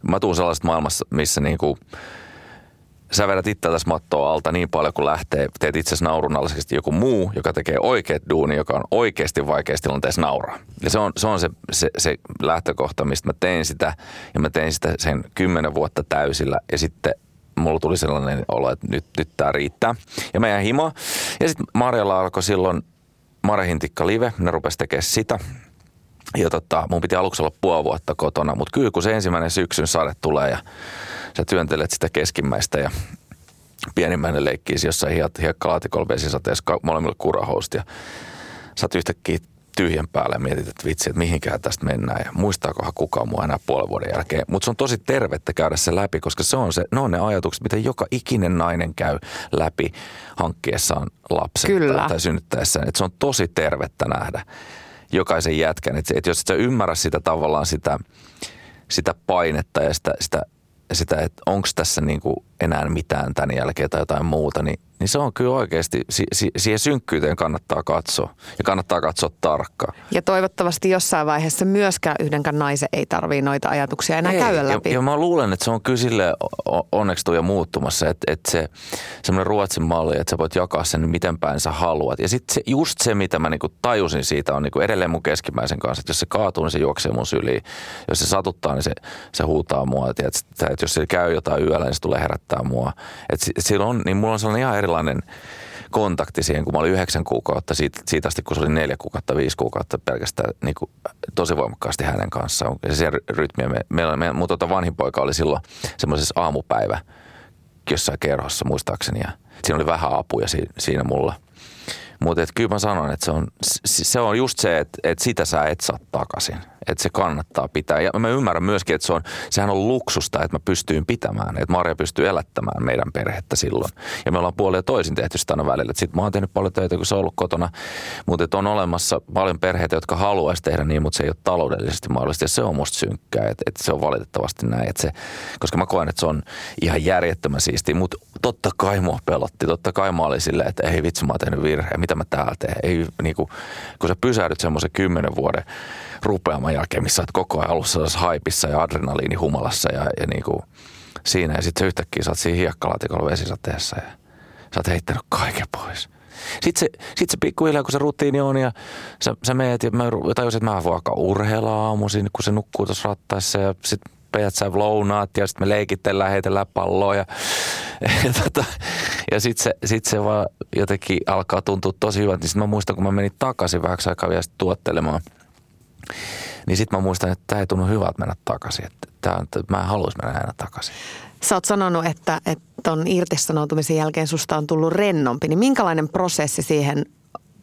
Mä tuun sellaisesta maailmassa, missä niinku – sä vedät itseltäsi mattoa alta niin paljon kuin lähtee, teet itse naurunallisesti joku muu, joka tekee oikeat duuni, joka on oikeasti vaikeasti tilanteessa nauraa. Ja se on se, on se, se, se lähtökohta, mistä mä tein sitä, ja mä tein sitä sen kymmenen vuotta täysillä, ja sitten mulla tuli sellainen olo, että nyt, nyt tää riittää. Ja mä jäin himo. Ja sitten Marjalla alkoi silloin Marehintikka Live, ne rupesi tekemään sitä. Ja tota, mun piti aluksi olla puoli vuotta kotona, mutta kyllä kun se ensimmäinen syksyn sade tulee ja sä työntelet sitä keskimmäistä ja pienimmäinen leikkii jossain hiekkalaatikolla vesisateessa molemmilla kurahoust ja sä oot yhtäkkiä tyhjän päälle ja mietit, että vitsi, että mihinkään tästä mennään ja muistaakohan kukaan mua enää puolen vuoden jälkeen. Mutta se on tosi tervettä käydä se läpi, koska se on se, ne on ne ajatukset, mitä joka ikinen nainen käy läpi hankkiessaan lapsen Kyllä. tai, tai synnyttäessään. Että se on tosi tervettä nähdä jokaisen jätkän. Että, että jos et sä ymmärrä sitä tavallaan sitä, sitä painetta ja sitä, sitä sitä, että onko tässä niin kuin enää mitään tämän jälkeen tai jotain muuta, niin niin se on kyllä oikeasti, si, si, siihen synkkyyteen kannattaa katsoa ja kannattaa katsoa tarkkaan. Ja toivottavasti jossain vaiheessa myöskään yhdenkään naisen ei tarvii noita ajatuksia enää ei, käydä läpi. Ja, ja mä luulen, että se on kyllä sille onneksi tuo muuttumassa, että, että se semmoinen Ruotsin malli, että sä voit jakaa sen miten päin sä haluat. Ja sitten se, just se, mitä mä niinku tajusin siitä, on niinku edelleen mun keskimmäisen kanssa, että jos se kaatuu, niin se juoksee mun syliin. Jos se satuttaa, niin se, se huutaa mua. Että, että jos se käy jotain yöllä, niin se tulee herättää mua. Että silloin, niin mulla on sellainen ihan eri erilainen kontakti siihen, kun mä olin yhdeksän kuukautta siitä, siitä asti, kun se oli neljä kuukautta, viisi kuukautta pelkästään niin kuin, tosi voimakkaasti hänen kanssaan. Ja se rytmiä, me, me, me, mun tota vanhin poika oli silloin semmoisessa aamupäivä jossain kerhossa muistaakseni ja siinä oli vähän apuja siinä, siinä mulla – mutta kyllä mä sanon, että se on, se on just se, että, että sitä sä et saa takaisin. Että se kannattaa pitää. Ja mä ymmärrän myöskin, että se on, sehän on luksusta, että mä pystyin pitämään. Että Maria pystyy elättämään meidän perhettä silloin. Ja me ollaan puolia toisin tehty sitä aina välillä. Sitten mä oon tehnyt paljon töitä, kun se on ollut kotona. Mutta on olemassa paljon perheitä, jotka haluaisi tehdä niin, mutta se ei ole taloudellisesti mahdollista. Ja se on musta synkkää, että, että se on valitettavasti näin. Että se, koska mä koen, että se on ihan järjettömän siistiä. Mutta totta kai mua pelotti. Totta kai mä olin silleen, että ei vitsi, mä oon tehnyt virheen mitä mä täällä teen. Ei, niin kuin, kun sä pysähdyt semmoisen kymmenen vuoden rupeaman jälkeen, missä oot koko ajan ollut haipissa ja adrenaliinihumalassa ja, ja niin kuin siinä. Ja sitten yhtäkkiä sä oot siinä hiekkalaatikolla vesisateessa ja sä oot heittänyt kaiken pois. Sitten se, sit se pikkuhiljaa, kun se rutiini on ja sä, sä meet ja mä tajusin, että mä voin alkaa urheilla aamuisin, kun se nukkuu tuossa rattaissa ja sitten pejät sä lounaat ja sitten me leikitellään, heitellään palloa ja, ja, tota, ja sitten se, sit se vaan jotenkin alkaa tuntua tosi hyvältä. Niin sitten mä muistan, kun mä menin takaisin vähän aikaa vielä tuottelemaan, niin sitten mä muistan, että tämä ei tunnu hyvältä mennä takaisin. Että tää, että mä en haluaisi mennä enää takaisin. Sä oot sanonut, että, että ton irtisanoutumisen jälkeen susta on tullut rennompi. Niin minkälainen prosessi siihen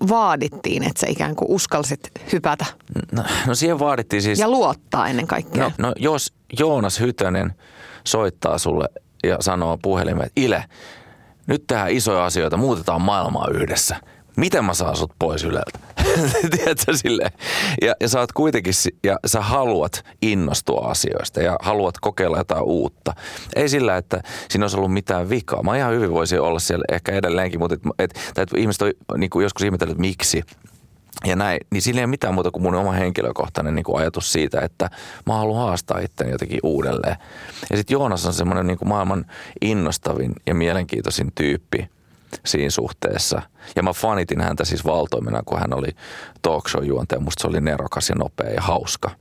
vaadittiin, että sä ikään kuin uskalsit hypätä? No, no siihen vaadittiin siis... Ja luottaa ennen kaikkea. No, no jos Joonas Hytönen soittaa sulle ja sanoo puhelimeen, että Ile, nyt tehdään isoja asioita, muutetaan maailmaa yhdessä. Miten mä saan sut pois Yleltä? Tiedätkö silleen? Ja, ja sä oot kuitenkin, ja sä haluat innostua asioista ja haluat kokeilla jotain uutta. Ei sillä, että siinä olisi ollut mitään vikaa. Mä ihan hyvin voisin olla siellä ehkä edelleenkin, mutta et, et, et ihmiset on niin joskus ihmetellyt, että miksi ja näin, niin sillä ei ole mitään muuta kuin mun oma henkilökohtainen niin kuin ajatus siitä, että mä haluan haastaa itteni jotenkin uudelleen. Ja sitten Joonas on semmoinen niin maailman innostavin ja mielenkiintoisin tyyppi siinä suhteessa. Ja mä fanitin häntä siis valtoimena, kun hän oli talk show juontaja. Musta se oli nerokas ja nopea ja hauska.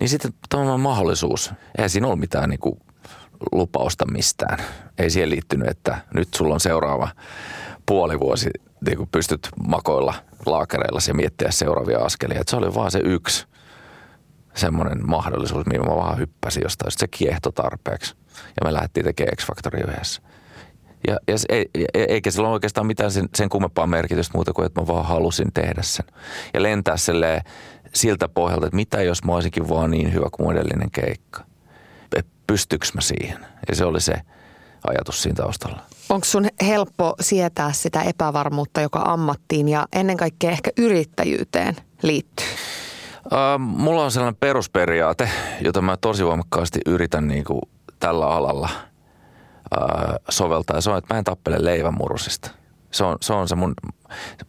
Niin sitten tämä mahdollisuus. Eihän siinä ollut mitään niin kuin lupausta mistään. Ei siihen liittynyt, että nyt sulla on seuraava puoli vuosi, niin kuin pystyt makoilla laakereilla ja miettiä seuraavia askelia. Et se oli vaan se yksi semmoinen mahdollisuus, mihin mä vaan hyppäsin jostain. Sitten se kiehto tarpeeksi. Ja me lähdettiin tekemään X-Factory yhdessä. Ja, ja se, ei, eikä sillä ole oikeastaan mitään sen, sen kummempaa merkitystä muuta kuin, että mä vaan halusin tehdä sen. Ja lentää siltä pohjalta, että mitä jos mä olisinkin vaan niin hyvä kuin edellinen keikka. Pystyykö mä siihen? Ja se oli se ajatus siinä taustalla. Onko sun helppo sietää sitä epävarmuutta, joka ammattiin ja ennen kaikkea ehkä yrittäjyyteen liittyy? Uh, mulla on sellainen perusperiaate, jota mä tosi voimakkaasti yritän niin kuin tällä alalla uh, soveltaa. Ja se on, että mä en tappele leivänmurusista. Se on, se on se mun,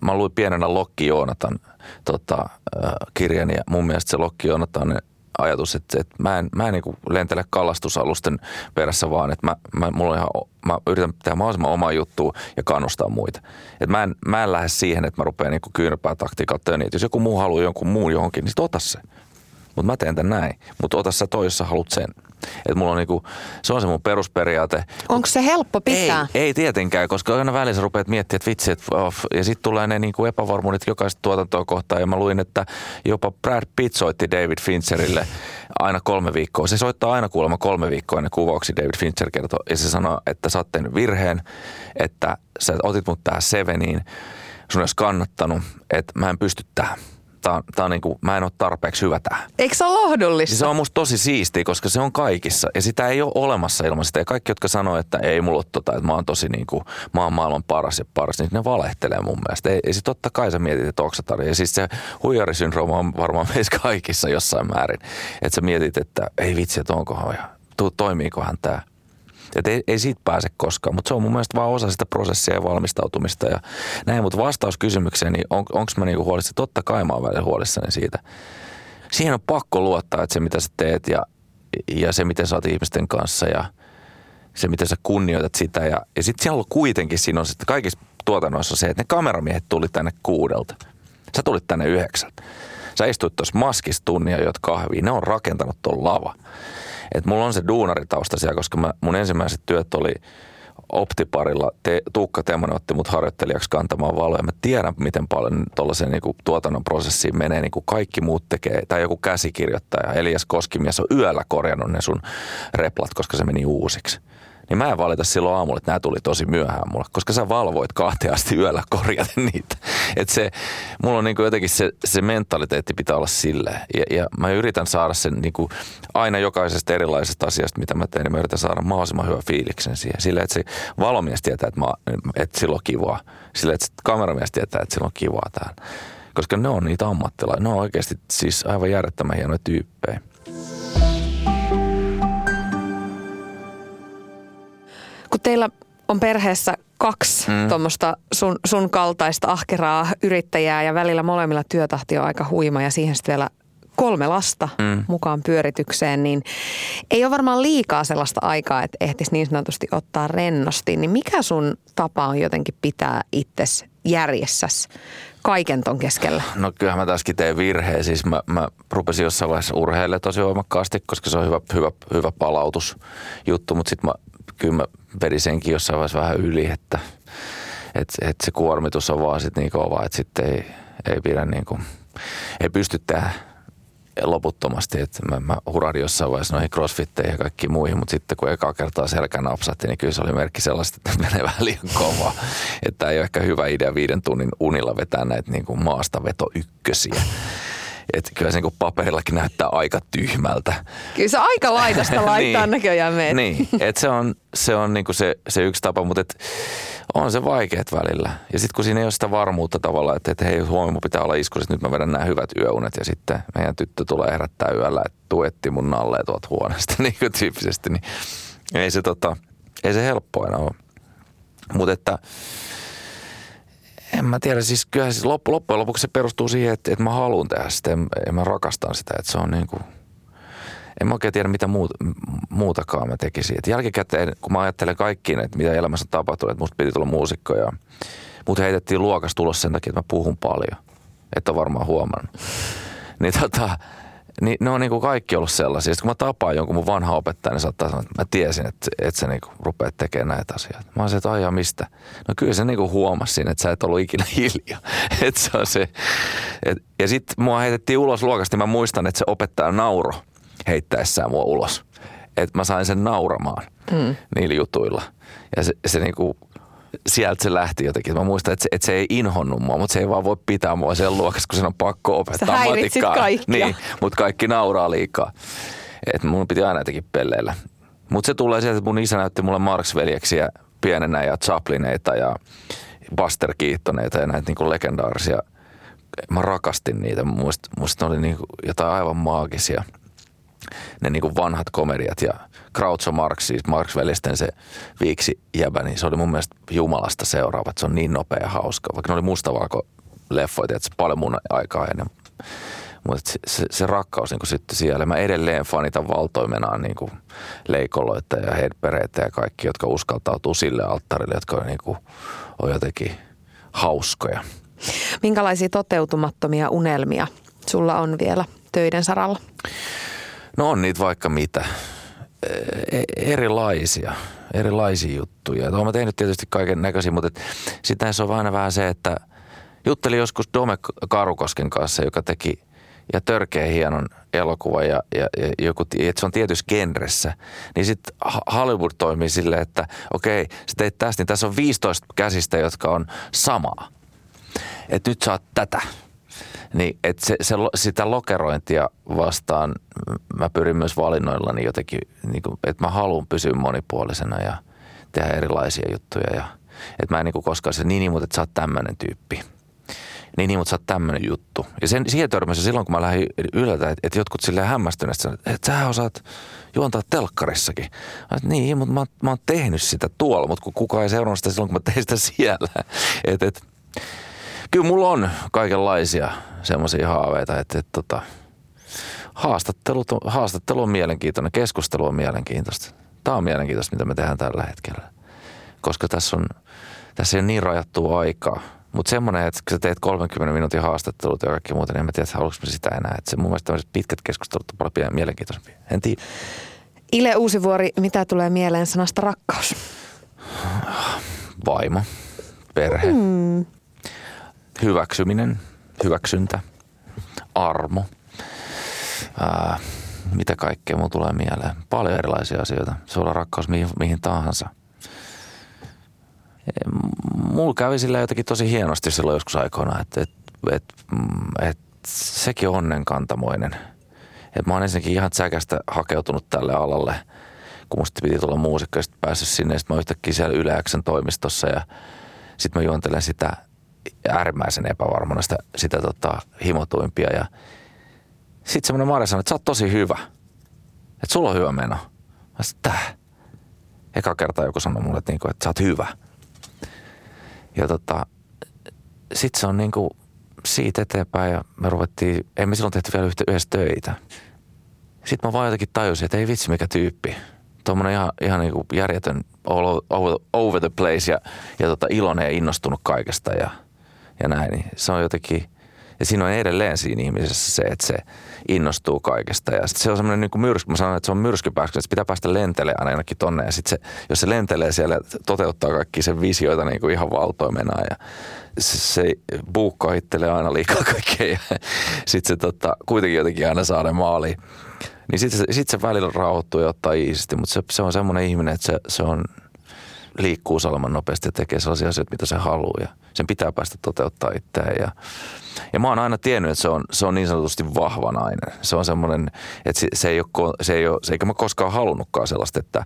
mä luin pienenä Lokki Joonatan tota, uh, kirjan ja mun mielestä se Lokki Joonatan ajatus, että, että mä en, mä en niin lentele kalastusalusten perässä vaan, että mä, mä, mulla on ihan, mä yritän tehdä mahdollisimman omaa juttua ja kannustaa muita. Et mä, en, mä en lähde siihen, että mä rupean niin kyynärpää taktiikalla niin, että jos joku muu haluaa jonkun muun johonkin, niin sit ota se. Mutta mä teen tämän näin. Mutta ota sä toi, jos sä haluat sen. Et mulla on niinku, se on se mun perusperiaate. Onko se helppo pitää? Ei, ei tietenkään, koska aina välissä rupeat miettimään, että vitsi, että oh, ja sitten tulee ne niinku epävarmuudet jokaista tuotantoa kohtaan. Ja mä luin, että jopa Brad Pitt soitti David Fincherille aina kolme viikkoa. Se soittaa aina kuulemma kolme viikkoa ennen kuvauksia, David Fincher kertoo. Ja se sanoo, että sä oot tehnyt virheen, että sä otit mut tähän Seveniin. Sun olisi kannattanut, että mä en pysty tähän tää on, tää on niinku, mä en ole tarpeeksi hyvä tähän. Eikö se ole lohdullista? Siis se on musta tosi siistiä, koska se on kaikissa. Ja sitä ei ole olemassa ilman sitä. Ja kaikki, jotka sanoo, että ei mulla ole tota, että mä oon tosi niinku, mä oon maailman paras ja paras, niin ne valehtelee mun mielestä. Ei, ei sit totta kai sä mietit, että onko sä Ja siis se huijarisyndrooma on varmaan meissä kaikissa jossain määrin. Että sä mietit, että ei vitsi, että onkohan ja toimiikohan tämä. Että ei, ei siitä pääse koskaan, mutta se on mun mielestä vaan osa sitä prosessia ja valmistautumista ja näin. Mutta vastaus kysymykseen, niin on, onko mä niinku huolissani? Totta kai mä oon huolissani siitä. Siihen on pakko luottaa, että se mitä sä teet ja, ja se miten sä oot ihmisten kanssa ja se miten sä kunnioitat sitä. Ja, ja sitten siellä on kuitenkin siinä on sitten kaikissa tuotannoissa se, että ne kameramiehet tuli tänne kuudelta. Sä tulit tänne yhdeksältä. Sä istuit tuossa maskissa tunnia ja kahvia. Ne on rakentanut tuon lava. Et mulla on se duunaritausta siellä, koska mä, mun ensimmäiset työt oli Optiparilla. Te, Tuukka Temonen otti mut harjoittelijaksi kantamaan valoja. Mä tiedän, miten paljon tuollaisen niinku, tuotannon prosessiin menee. Niinku kaikki muut tekee, tai joku käsikirjoittaja. Elias Koskimies on yöllä korjannut ne sun replat, koska se meni uusiksi niin mä en valita silloin aamulla, että nämä tuli tosi myöhään mulle, koska sä valvoit kahteen asti yöllä korjata niitä. Et se, mulla on niin kuin jotenkin se, se mentaliteetti pitää olla silleen. Ja, ja mä yritän saada sen niin kuin aina jokaisesta erilaisesta asiasta, mitä mä teen, niin mä yritän saada mahdollisimman hyvän fiiliksen siihen. Silleen, että se valomies tietää, että, mä, että sillä on kivaa. Silleen, että kameramies tietää, että sillä on kivaa täällä. Koska ne on niitä ammattilaisia. Ne on oikeasti siis aivan järjettömän hienoja tyyppejä. Teillä on perheessä kaksi mm. tuommoista sun, sun kaltaista ahkeraa yrittäjää ja välillä molemmilla työtahti on aika huima ja siihen sitten vielä kolme lasta mm. mukaan pyöritykseen, niin ei ole varmaan liikaa sellaista aikaa, että ehtisi niin sanotusti ottaa rennosti. Niin mikä sun tapa on jotenkin pitää itses järjessäs kaiken ton keskellä? No kyllähän mä tässäkin teen virheen. Siis mä, mä rupesin jossain vaiheessa urheilemaan tosi voimakkaasti, koska se on hyvä, hyvä, hyvä palautusjuttu, mutta sitten mä kyllä mä vedin senkin jossain vaiheessa vähän yli, että, että, että se kuormitus on vaan sitten niin kova, että sitten ei, ei pidä niin kuin, ei pysty tähän loputtomasti. Että mä, mä hurahdin jossain vaiheessa noihin crossfitteihin ja kaikkiin muihin, mutta sitten kun eka kertaa selkä napsatti, niin kyllä se oli merkki sellaista, että menee vähän liian kovaa. Että ei ole ehkä hyvä idea viiden tunnin unilla vetää näitä niin kuin maastaveto ykkösiä. Että kyllä se niin paperillakin näyttää aika tyhmältä. Kyllä se aika laidasta laittaa niin, näköjään meitä. Niin, että se on, se, on niin se, se yksi tapa, mutta et on se vaikeat välillä. Ja sitten kun siinä ei ole sitä varmuutta tavallaan, että, että hei huomioon pitää olla iskussa, nyt mä vedän nämä hyvät yöunet ja sitten meidän tyttö tulee herättää yöllä, että tuetti mun nalleen tuolta huoneesta niin kuin tyyppisesti, niin ei se, tota, ei se helppoa enää ole. Mutta että en mä tiedä, siis kyllä siis loppu, loppujen lopuksi se perustuu siihen, että, että mä haluan tehdä sitä ja mä rakastan sitä, että se on niin kuin, en mä oikein tiedä mitä muuta, muutakaan mä tekisin. Et jälkikäteen, kun mä ajattelen kaikkiin, että mitä elämässä tapahtuu, että musta piti tulla muusikko ja mut heitettiin luokas tulos sen takia, että mä puhun paljon. Että on varmaan huomannut. Niin tota, niin ne on niin kuin kaikki ollut sellaisia. Sitten kun mä tapaan jonkun mun vanha opettaja, niin saattaa sanoa, että mä tiesin, että, että sä niin rupeat tekemään näitä asioita. Mä olisin, että aijaa mistä? No kyllä se niin kuin huomasi siinä, että sä et ollut ikinä hiljaa. että se on se. Et, ja sitten mua heitettiin ulos luokasta, niin mä muistan, että se opettaja nauro heittäessään mua ulos. Että mä sain sen nauramaan mm. niillä jutuilla. Ja se, se niin kuin sieltä se lähti jotenkin. Mä muistan, että se, että se ei inhonnut mua, mutta se ei vaan voi pitää mua siellä luokassa, kun sen on pakko opettaa Sä matikkaa. kaikkia. Niin, mutta kaikki nauraa liikaa. Että mun piti aina jotenkin pelleillä. Mutta se tulee sieltä, että mun isä näytti mulle Marx-veljeksiä pienenä ja Chaplineita ja Buster Keatoneita ja näitä niinku legendaarisia. Mä rakastin niitä. Muista, muista ne oli niinku jotain aivan maagisia. Ne niinku vanhat komediat ja – Groucho Marx, siis Marx-veljesten se viiksi jäbä, niin se oli mun mielestä jumalasta seuraava. Että se on niin nopea ja hauska. Vaikka ne oli mustavalko leffoja, että se paljon mun aikaa ennen. Mutta se, se, se, rakkaus niin sitten siellä. Mä edelleen fanitan valtoimenaan niin leikoloita ja headpereitä ja kaikki, jotka uskaltautuu sille alttarille, jotka on, niin kuin, on jotenkin hauskoja. Minkälaisia toteutumattomia unelmia sulla on vielä töiden saralla? No on niitä vaikka mitä. E, erilaisia, erilaisia juttuja. Olen tehnyt tietysti kaiken näköisiä, mutta sitten se on aina vähän se, että juttelin joskus Dome Karukosken kanssa, joka teki ja törkeä hienon elokuva ja, ja, ja joku, että se on tietyssä genressä, niin sitten Hollywood toimii silleen, että okei, sä teit tästä, niin tässä on 15 käsistä, jotka on samaa. Että nyt saat tätä. Niin, että se, se, sitä lokerointia vastaan mä pyrin myös valinnoillani jotenkin, niin kuin, että mä haluan pysyä monipuolisena ja tehdä erilaisia juttuja. Ja, että mä en niin kuin koskaan se, niin, niin mutta että sä oot tämmöinen tyyppi. Niin, niin, mutta sä oot tämmönen juttu. Ja sen, siihen törmäsin silloin, kun mä lähdin yllätä, että, että jotkut silleen hämmästyneet, että sä osaat juontaa telkkarissakin. Mä, että niin, mutta mä, mä oon tehnyt sitä tuolla, mutta kukaan ei seurannut sitä silloin, kun mä tein sitä siellä. Et, et, kyllä mulla on kaikenlaisia semmoisia haaveita, että, että tota, haastattelut on, haastattelu on mielenkiintoinen, keskustelu on mielenkiintoista. Tämä on mielenkiintoista, mitä me tehdään tällä hetkellä. Koska tässä on, tässä ei ole niin rajattua aikaa. Mutta semmoinen, että kun sä teet 30 minuutin haastattelut ja kaikki muuta, niin en mä tiedä, haluanko mä sitä enää. Että se mun mielestä tämmöiset pitkät keskustelut on paljon mielenkiintoisempia. En tiedä. Ile Uusivuori, mitä tulee mieleen sanasta rakkaus? Vaimo, perhe, mm. Hyväksyminen, hyväksyntä, armo. Ää, mitä kaikkea mulla tulee mieleen? Paljon erilaisia asioita. Se olla rakkaus mihin, mihin tahansa. Mulla kävi sillä jotenkin tosi hienosti silloin joskus aikoina, että et, et, et, sekin on onnenkantamoinen. Et mä oon ensinnäkin ihan säkästä hakeutunut tälle alalle, kun musta piti tulla muusikko ja päässyt sinne. Sitten mä yhtäkkiä siellä Yleäksen toimistossa ja sitten mä juontelen sitä äärimmäisen epävarmana sitä, sitä tota, himotuimpia ja – sitten semmoinen Marja sanoi, että sä oot tosi hyvä. Että sulla on hyvä meno. Mä sanoin, tää. Eka kerta joku sanoi mulle, että, niinku, että sä oot hyvä. Ja tota, sitten se on niinku siitä eteenpäin ja me ruvettiin, ei me silloin tehty vielä yhdessä töitä. Sitten mä vaan jotenkin tajusin, että ei vitsi mikä tyyppi. Tuommoinen ihan, ihan niinku järjetön all over, over the place ja, ja tota, iloinen ja innostunut kaikesta ja, ja näin. Niin se on jotenkin, ja siinä on edelleen siinä ihmisessä se, että se innostuu kaikesta. Ja sit se on semmoinen niin myrsky, mä sanon, että se on myrskypääksy, että pitää päästä lentelemään ainakin tonne. Ja sitten se, jos se lentelee siellä, toteuttaa kaikki sen visioita niin kuin ihan valtoimena ja se, se buukko hittelee aina liikaa kaikkea ja sitten se tota, kuitenkin jotenkin aina saa ne maaliin. Niin sitten se, sit se välillä rauhoittuu ja ottaa iisisti, mutta se, se on semmoinen ihminen, että se, se on liikkuu salaman nopeasti ja tekee sellaisia asioita, mitä se haluaa ja sen pitää päästä toteuttaa itseään ja ja mä oon aina tiennyt, että se on, se on niin sanotusti vahva nainen. Se on semmoinen, että se, se, ei ole, se ei ole, se eikä mä koskaan halunnutkaan sellaista, että,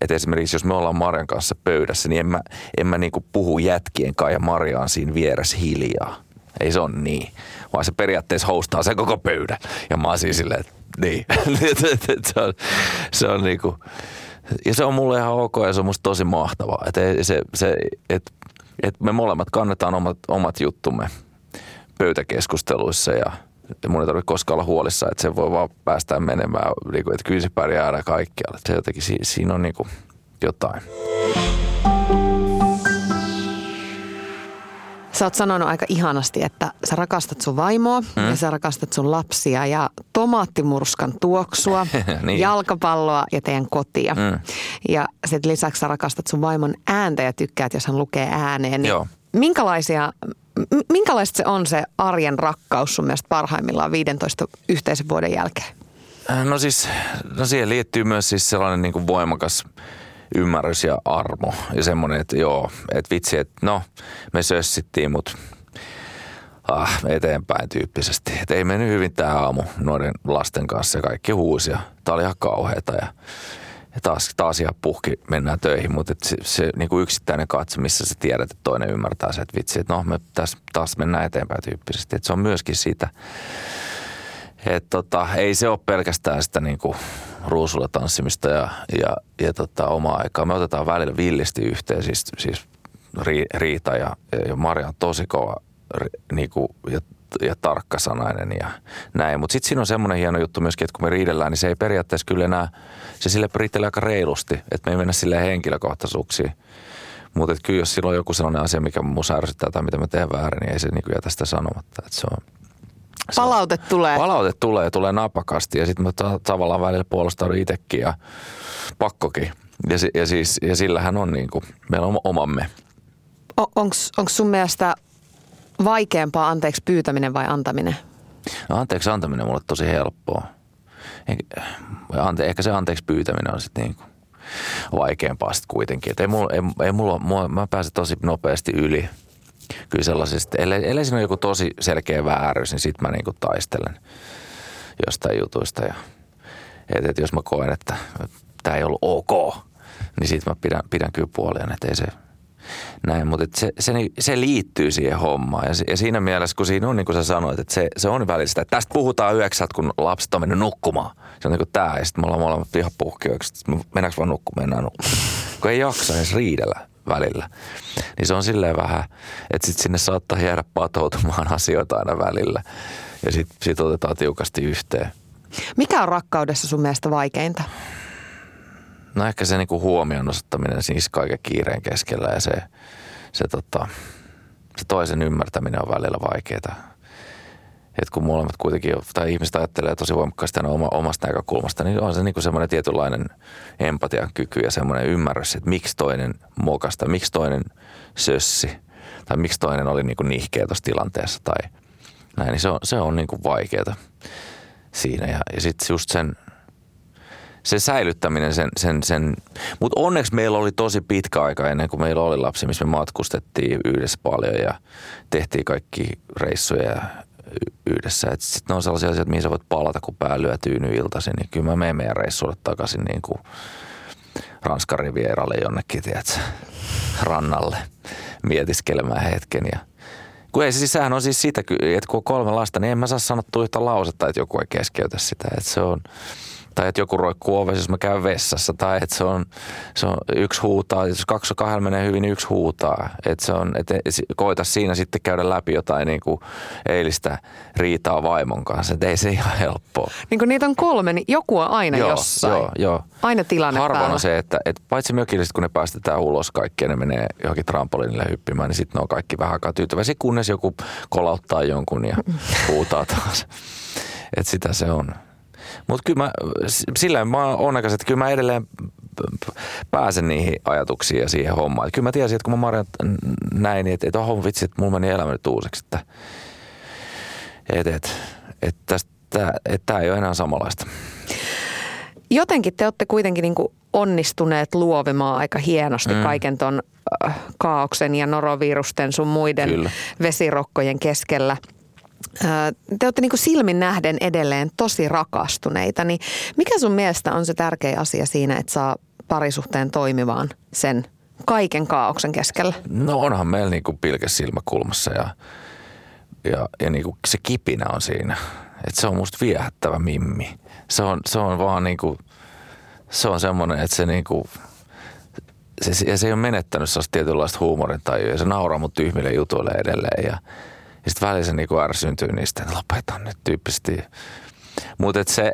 että esimerkiksi jos me ollaan Marjan kanssa pöydässä, niin en mä, en mä niin puhu jätkien kanssa ja Marjaan siinä vieressä hiljaa. Ei se on niin, vaan se periaatteessa houstaa sen koko pöydän. Ja mä oon siis silleen, että niin. se on, se on niinku, ja se on mulle ihan ok ja se on musta tosi mahtavaa. Että se, se, et, et me molemmat kannetaan omat, omat juttumme pöytäkeskusteluissa ja mun ei tarvitse koskaan olla huolissa, että se voi vaan päästä menemään, niin kuin, että kyllä se pärjää aina kaikkialle. Se jotenkin, siinä on niin kuin jotain. Sä oot sanonut aika ihanasti, että sä rakastat sun vaimoa mm. ja sä rakastat sun lapsia ja tomaattimurskan tuoksua, niin. jalkapalloa ja teidän kotia. Mm. Ja sitten lisäksi sä rakastat sun vaimon ääntä ja tykkäät, jos hän lukee ääneen. Niin Joo. Minkälaisia minkälaista se on se arjen rakkaus sun mielestä parhaimmillaan 15 yhteisen vuoden jälkeen? Äh, no siis, no siihen liittyy myös siis sellainen niin kuin voimakas ymmärrys ja armo. Ja semmoinen, että joo, että vitsi, että no, me sössittiin, mutta ah, eteenpäin tyyppisesti. Että ei mennyt hyvin tämä aamu noiden lasten kanssa ja kaikki huusia. Tämä oli ihan kauheata ja ja taas, taas ihan puhki mennään töihin, mutta se, se kuin yksittäinen katse, missä sä tiedät, että toinen ymmärtää se, että vitsi, että no me tässä taas mennään eteenpäin tyyppisesti. Että se on myöskin siitä, että tota, ei se ole pelkästään sitä niin kuin ruusulla tanssimista ja, ja, ja tota, omaa aikaa. Me otetaan välillä villisti yhteen, siis, siis Riita ja, ja Maria on tosi kova niin kuin, ja ja tarkkasanainen ja näin. Mutta sitten siinä on semmoinen hieno juttu myöskin, että kun me riidellään, niin se ei periaatteessa kyllä enää, se sille riittelee aika reilusti, että me ei mennä sille henkilökohtaisuuksiin. Mutta kyllä jos silloin on joku sellainen asia, mikä mun ärsyttää tai mitä mä teen väärin, niin ei se niinku jätä sitä sanomatta. Et se on, palaute tulee. Palaute tulee ja tulee napakasti ja sitten mä ta- tavallaan välillä puolustaudun itsekin ja pakkokin. Ja, ja, siis, ja sillähän on niinku, meillä on omamme. Onko sun mielestä vaikeampaa anteeksi pyytäminen vai antaminen? No anteeksi antaminen on mulle tosi helppoa. Ante, ehkä se anteeksi pyytäminen on sitten niin vaikeampaa sitten kuitenkin. Et ei mulla, ei, ei mulla, mulla, mä pääsen tosi nopeasti yli kyllä sellaisista. Ellei, ellei siinä ole joku tosi selkeä vääryys, niin sitten mä niin taistelen jostain jutuista. Ja, et, et jos mä koen, että tämä ei ollut ok, niin sitten mä pidän, pidän kyllä puoleen, että ei se, näin, mutta se, se, se, liittyy siihen hommaan. Ja, ja siinä mielessä, kun siinä on niin kuin sä sanoit, että se, se on välistä, että tästä puhutaan yhdeksältä, kun lapset on mennyt nukkumaan. Se on niin kuin tämä, ja sitten me ollaan molemmat pihapuhkioiksi, mennäänkö vaan nukkumaan, mennään nukkumaan. kun ei jaksa edes riidellä välillä. Niin se on silleen vähän, että sitten sinne saattaa jäädä patoutumaan asioita aina välillä. Ja sitten sit otetaan tiukasti yhteen. Mikä on rakkaudessa sun mielestä vaikeinta? No ehkä se niinku huomion osoittaminen siis kaiken kiireen keskellä ja se, se, tota, se toisen ymmärtäminen on välillä vaikeaa. Et kun molemmat kuitenkin, tai ihmiset ajattelee tosi voimakkaasti aina oma, omasta näkökulmasta, niin on se niinku semmoinen tietynlainen empatian kyky ja semmoinen ymmärrys, että miksi toinen mokasta, miksi toinen sössi, tai miksi toinen oli niinku nihkeä tuossa tilanteessa tai näin, niin se on, se on niinku vaikeaa siinä. Ja, ja sitten just sen, se säilyttäminen, sen, sen, sen. mutta onneksi meillä oli tosi pitkä aika ennen kuin meillä oli lapsi, missä me matkustettiin yhdessä paljon ja tehtiin kaikki reissuja yhdessä. Sitten ne on sellaisia asioita, mihin sä voit palata, kun pää lyö tyyny iltaisin, niin kyllä mä menen meidän reissuille takaisin niin kuin Ranskan rivieralle jonnekin, tiedätkö, rannalle mietiskelemään hetken ja kun ei siis, sehän on siis sitä, että kun on kolme lasta, niin en mä saa sanottua yhtä lausetta, että joku ei keskeytä sitä. Että se on, tai että joku roikkuu ovessa, jos mä käyn vessassa, tai että se on, se on yksi huutaa, jos kaksi kahdella menee hyvin, niin yksi huutaa. Että se on, että koita siinä sitten käydä läpi jotain niin kuin eilistä riitaa vaimon kanssa, että ei se ihan helppoa. Niin kun niitä on kolme, niin joku on aina joo, jossain. Joo, joo. Aina tilanne Harvoin päällä. on se, että, että paitsi mökilliset, kun ne päästetään ulos kaikki ja ne menee johonkin trampolinille hyppimään, niin sitten ne on kaikki vähän aikaa tyytyväisiä, kunnes joku kolauttaa jonkun ja huutaa taas. Että sitä se on. Mutta kyllä mä, sillä mä oon onnekas, että kyllä mä edelleen pääsen niihin ajatuksiin ja siihen hommaan. Et kyllä mä tiesin, että kun mä Marjan näin, niin että, että oho vitsi, että mulla meni elämä nyt uusiksi, että, että, että, että tästä, että tämä ei ole enää samanlaista. Jotenkin te olette kuitenkin niin onnistuneet luovimaan aika hienosti mm. kaiken ton äh, kaauksen ja norovirusten sun muiden Kyllä. vesirokkojen keskellä – te olette niin silmin nähden edelleen tosi rakastuneita, niin mikä sun mielestä on se tärkeä asia siinä, että saa parisuhteen toimivaan sen kaiken kaauksen keskellä? No onhan meillä niin pilke silmäkulmassa ja, ja, ja niin kuin se kipinä on siinä. Että se on musta viehättävä mimmi. Se on, se on vaan niin kuin, se on semmoinen, että se niin kuin, se, se ei ole menettänyt sellaista tietynlaista huumorin ja se nauraa mut tyhmille jutuille edelleen ja – ja sitten välillä se niinku ärsyntyy niistä, että lopetan nyt tyyppisesti. Mutta se,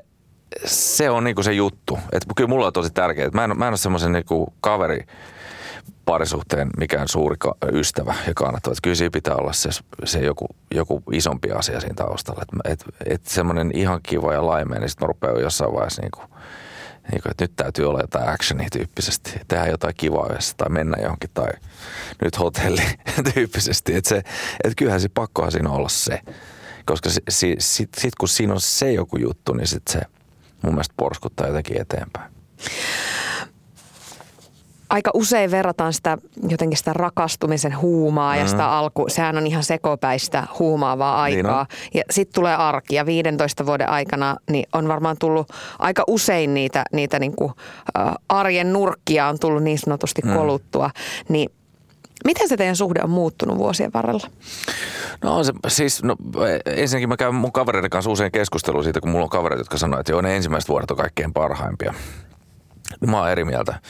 se on niinku se juttu. Et kyllä mulla on tosi tärkeää. Mä en, mä en ole semmoisen niinku kaveri parisuhteen mikään suuri ka- ystävä ja kannattava. Että kyllä siinä pitää olla se, se joku, joku isompi asia siinä taustalla. Että et, et semmoinen ihan kiva ja laimeen, niin sitten mä rupean jossain vaiheessa niinku – niin kuin, että nyt täytyy olla jotain actionia tyyppisesti, tehdä jotain kivaa yhdessä tai mennä johonkin tai nyt hotelli tyyppisesti. Että, se, että kyllähän se pakkohan siinä olla se. Koska sitten sit, sit, kun siinä on se joku juttu, niin sit se mun mielestä porskuttaa jotenkin eteenpäin aika usein verrataan sitä jotenkin sitä rakastumisen huumaa mm. ja sitä alku, sehän on ihan sekopäistä huumaavaa niin aikaa. Niin ja sitten tulee arki ja 15 vuoden aikana niin on varmaan tullut aika usein niitä, niitä niin kuin, ä, arjen nurkkia on tullut niin sanotusti mm. koluttua. Niin Miten se teidän suhde on muuttunut vuosien varrella? No on se, siis, no, ensinnäkin mä käyn mun kavereiden kanssa usein keskustelua siitä, kun mulla on kavereita, jotka sanoo, että joo, ne ensimmäiset vuodet on kaikkein parhaimpia. Mä oon eri mieltä.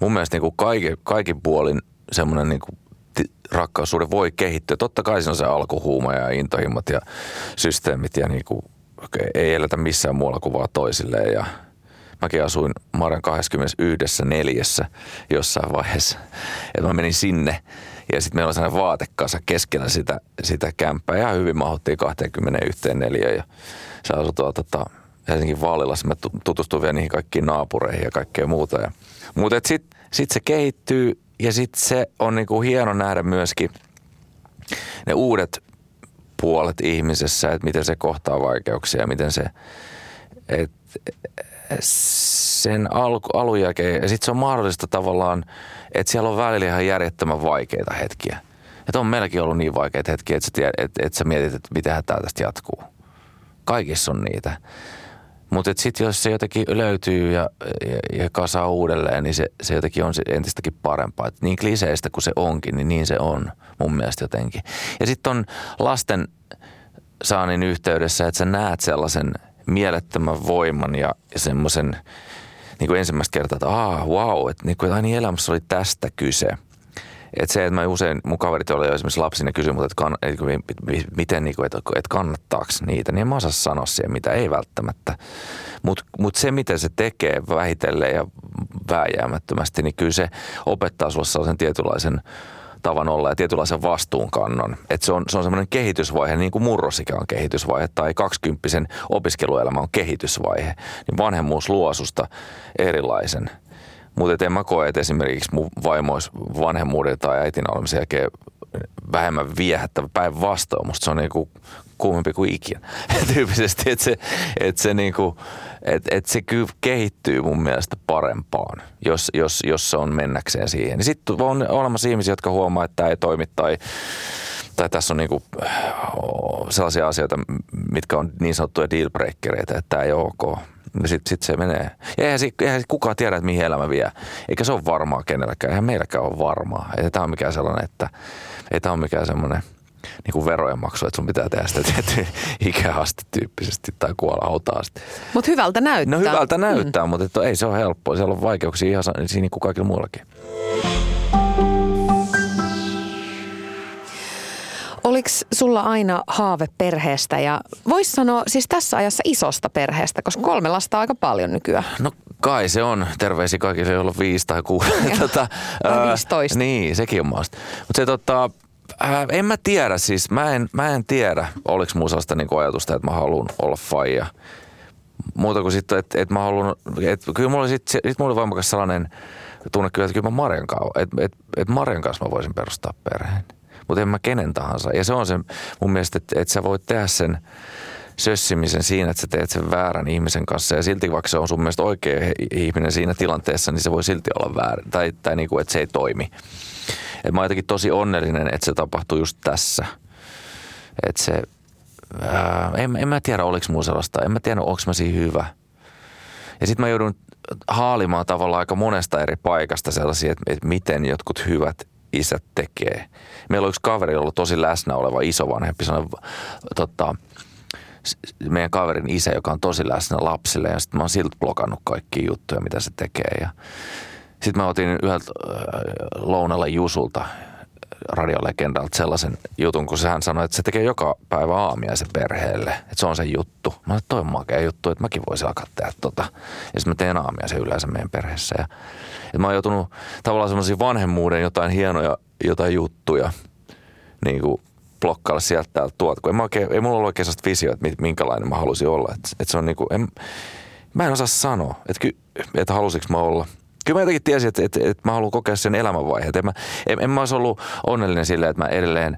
Mun mielestä niin kuin kaikin, kaikin puolin semmoinen niin kuin rakkaussuhde voi kehittyä. Totta kai se on se alkuhuuma ja intohimmat ja systeemit ja niin kuin, ei eletä missään muualla kuin vaan toisilleen. Ja mäkin asuin Marjan 21. neljässä jossain vaiheessa. Ja mä menin sinne ja sitten meillä on sellainen vaatekasa keskellä sitä, sitä kämppää. Ja hyvin mahuttiin 21 neljä ja se asui tuota, tota, Helsingin Vaalilassa. Mä tutustuin vielä niihin kaikkiin naapureihin ja kaikkea muuta. Ja, mutta sitten sit se kehittyy ja sitten se on niinku hieno nähdä myöskin ne uudet puolet ihmisessä, että miten se kohtaa vaikeuksia ja miten se, että sen alku, alun jälkeen, ja sitten se on mahdollista tavallaan, että siellä on välillä ihan järjettömän vaikeita hetkiä. Että on meilläkin ollut niin vaikeita hetkiä, että sä, tiedät, että, että sä mietit, että mitä tämä tästä jatkuu. Kaikissa on niitä. Mutta sitten jos se jotenkin löytyy ja, ja, ja kasaa uudelleen, niin se, se jotenkin on entistäkin parempaa. Et niin kliseistä kuin se onkin, niin niin se on mun mielestä jotenkin. Ja sitten on lasten saannin yhteydessä, että sä näet sellaisen mielettömän voiman ja, ja semmoisen niin ensimmäistä kertaa, että aah, wow, että niin kuin, niin elämässä oli tästä kyse – et se, että mä usein, mun kaverit oli jo esimerkiksi lapsina kysyä, mutta että, kann, että miten, niin kuin, että, kannattaako niitä, niin en mä osaa sanoa siihen, mitä ei välttämättä. Mutta mut se, miten se tekee vähitellen ja vääjäämättömästi, niin kyllä se opettaa sulle sellaisen tietynlaisen tavan olla ja tietynlaisen vastuunkannon. Että se on, se on semmoinen kehitysvaihe, niin kuin murrosikä on kehitysvaihe tai kaksikymppisen opiskeluelämä on kehitysvaihe. Niin vanhemmuus luo susta erilaisen – mutta en mä koe, että esimerkiksi mun vaimo olisi vanhemmuuden tai äitin olemisen jälkeen vähemmän viehättävä päinvastoin. Musta se on niinku kuumempi kuin ikinä tyyppisesti. Että se, et se, niinku, et, et se kyllä kehittyy mun mielestä parempaan, jos, jos, jos se on mennäkseen siihen. Niin sitten on olemassa ihmisiä, jotka huomaa, että tämä ei toimi tai tai tässä on niinku sellaisia asioita, mitkä on niin sanottuja dealbreakereita, että tämä ei ole ok. Sitten sit se menee. Ja eihän, eihän kukaan tiedä, että mihin elämä vie. Eikä se ole varmaa kenelläkään. Eihän meilläkään ole varmaa. Ei tämä ole mikään sellainen, että ei tämä ole mikään semmoinen niin kuin verojen maksu, että sun pitää tehdä sitä tiettyä tyyppisesti tai kuolla hautaasti. Mutta hyvältä näyttää. No hyvältä näyttää, mm. mutta ei se ole helppoa. Siellä on vaikeuksia ihan siinä niin kuin kaikilla muillakin. Oliko sulla aina haave perheestä ja vois sanoa siis tässä ajassa isosta perheestä, koska kolme lasta on aika paljon nykyään. No kai se on. Terveisiä kaikille, joilla on viisi tai kuusi. tota, 15. Niin, sekin on maasta. Mutta se tota, ää, en mä tiedä siis, mä en, mä en tiedä, oliko mulla sellaista niin ajatusta, että mä haluan olla faija. Muuta kuin sitten, että, että mä haluan, että kyllä mulla oli sitten, sit mulla oli voimakas sellainen tunne kyllä, että kyllä mä Marjan kanssa, että, että, että Marjan kanssa mä voisin perustaa perheen mutta en mä kenen tahansa. Ja se on se mun mielestä, että, että sä voit tehdä sen sössimisen siinä, että sä teet sen väärän ihmisen kanssa. Ja silti vaikka se on sun mielestä oikea ihminen siinä tilanteessa, niin se voi silti olla väärin. Tai, tai niin kuin, että se ei toimi. Et mä oon jotenkin tosi onnellinen, että se tapahtuu just tässä. Että se, ää, en, en mä tiedä oliko mulla sellaista, en mä tiedä onko mä siinä hyvä. Ja sitten mä joudun haalimaan tavallaan aika monesta eri paikasta sellaisia, että, että miten jotkut hyvät isät tekee. Meillä on yksi kaveri ollut tosi läsnä oleva isovanhempi, sanoi, tota, meidän kaverin isä, joka on tosi läsnä lapsille ja sitten mä oon siltä blokannut kaikki juttuja, mitä se tekee. Ja sitten mä otin yhdeltä äh, lounalla Jusulta, radiolegendalta sellaisen jutun, kun hän sanoi, että se tekee joka päivä aamiaisen perheelle. Että se on se juttu. Mä että toi on makea juttu, että mäkin voisin alkaa tehdä tota. Ja sitten mä teen aamiaisen yleensä meidän perheessä. Ja, että mä oon joutunut tavallaan semmoisia vanhemmuuden jotain hienoja jotain juttuja niin kuin blokkailla sieltä täältä tuolta. Kun en mä oikein, ei mulla ollut oikein sellaista visioa, että minkälainen mä halusin olla. Että, että se on niin kuin, en, mä en osaa sanoa, että, että halusinko mä olla – kyllä mä jotenkin tiesin, että, että, että mä haluan kokea sen elämänvaiheet. En mä, en, en mä olisi ollut onnellinen silleen, että mä edelleen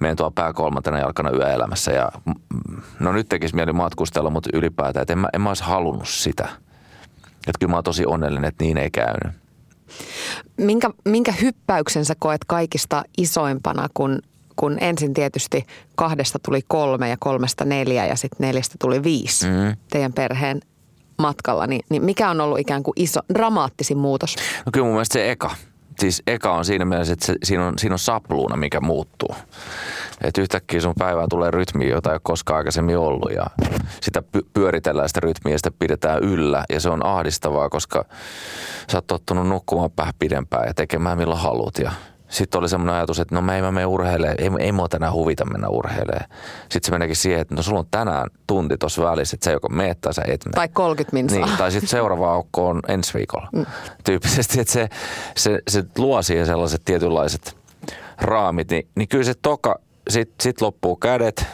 menen tuolla pää kolmantena jalkana yöelämässä. Ja, no nyt tekisi mieli matkustella, mutta ylipäätään, että en mä, en mä olisi halunnut sitä. Että kyllä mä oon tosi onnellinen, että niin ei käynyt. Minkä, minkä hyppäyksen sä koet kaikista isoimpana, kun, kun ensin tietysti kahdesta tuli kolme ja kolmesta neljä ja sitten neljästä tuli viisi mm. teidän perheen matkalla, niin, niin mikä on ollut ikään kuin iso, dramaattisin muutos? No kyllä mun mielestä se eka. Siis eka on siinä mielessä, että se, siinä, on, siinä on sapluuna, mikä muuttuu. Että yhtäkkiä sun päivään tulee rytmi, jota ei ole koskaan aikaisemmin ollut ja sitä pyöritellään sitä rytmiä ja sitä pidetään yllä ja se on ahdistavaa, koska sä oot tottunut nukkumaan vähän pidempään ja tekemään milloin haluat ja sitten oli semmoinen ajatus, että no me ei mä mene urheilemaan, ei, ei mua tänään huvita mennä urheilemaan. Sitten se meneekin siihen, että no sulla on tänään tunti tuossa välissä, että sä joko meet tai sä et mene. Tai 30 minsaa. Niin, tai sitten seuraava aukko on ensi viikolla. Mm. Tyyppisesti, että se, se, se luo siihen sellaiset tietynlaiset raamit, niin, niin kyllä se toka, sitten sit loppuu kädet,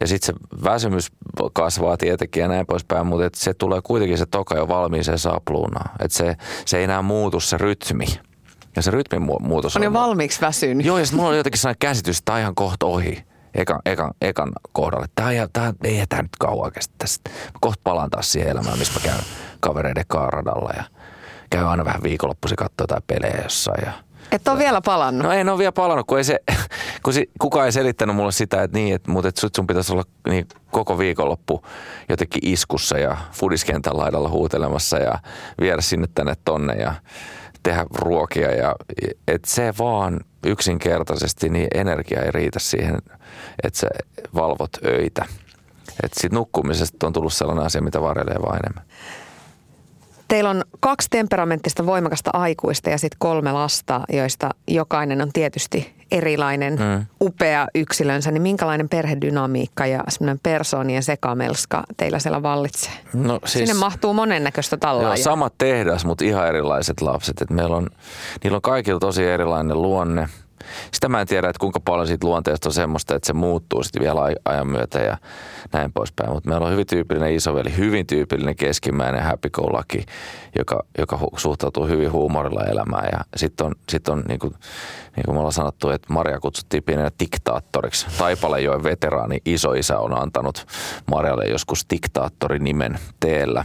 ja sitten se väsymys kasvaa tietenkin ja näin poispäin, mutta se tulee kuitenkin se toka jo valmiiseen sapluunaan. Että se, se ei enää muutu se rytmi. Ja se rytmin muutos on... On jo valmiiksi väsynyt. Joo, ja sitten mulla oli jotenkin sellainen käsitys, että tämä on ihan kohta ohi. Ekan, ekan, ekan kohdalle. Tämä, tämä ei tämä nyt kauan kestä tästä. Kohta palaan taas siihen elämään, missä mä käyn kavereiden kaaradalla ja käyn aina vähän viikonloppuisin katsoa jotain pelejä jossain. Ja, et ole vielä palannut? No en ole vielä palannut, kun ei se, kun si, kukaan ei selittänyt mulle sitä, että niin, että, mutta että sun pitäisi olla niin, koko viikonloppu jotenkin iskussa ja fudiskentän laidalla huutelemassa ja viedä sinne tänne tonne ja tehdä ruokia. Ja, että se vaan yksinkertaisesti niin energia ei riitä siihen, että sä valvot öitä. Että nukkumisesta on tullut sellainen asia, mitä varjelee vaan enemmän. Teillä on kaksi temperamenttista voimakasta aikuista ja sitten kolme lasta, joista jokainen on tietysti erilainen, mm. upea yksilönsä. Niin minkälainen perhedynamiikka ja semmoinen persoonien sekamelska teillä siellä vallitsee? No, siis, Sinne mahtuu monennäköistä tallaa. Joo, sama tehdas, mutta ihan erilaiset lapset. Et meillä on, niillä on kaikilla tosi erilainen luonne – sitä mä en tiedä, että kuinka paljon siitä luonteesta on semmoista, että se muuttuu sitten vielä ajan myötä ja näin poispäin. Mutta meillä on hyvin tyypillinen isoveli, hyvin tyypillinen keskimmäinen happy go lucky, joka, joka suhtautuu hyvin huumorilla elämään. Ja sitten on, sit on niin kuin, niin kuin me ollaan sanottu, että Maria kutsuttiin pienenä diktaattoriksi. Taipalejoen veteraani isoisä on antanut Marjalle joskus diktaattorin nimen teellä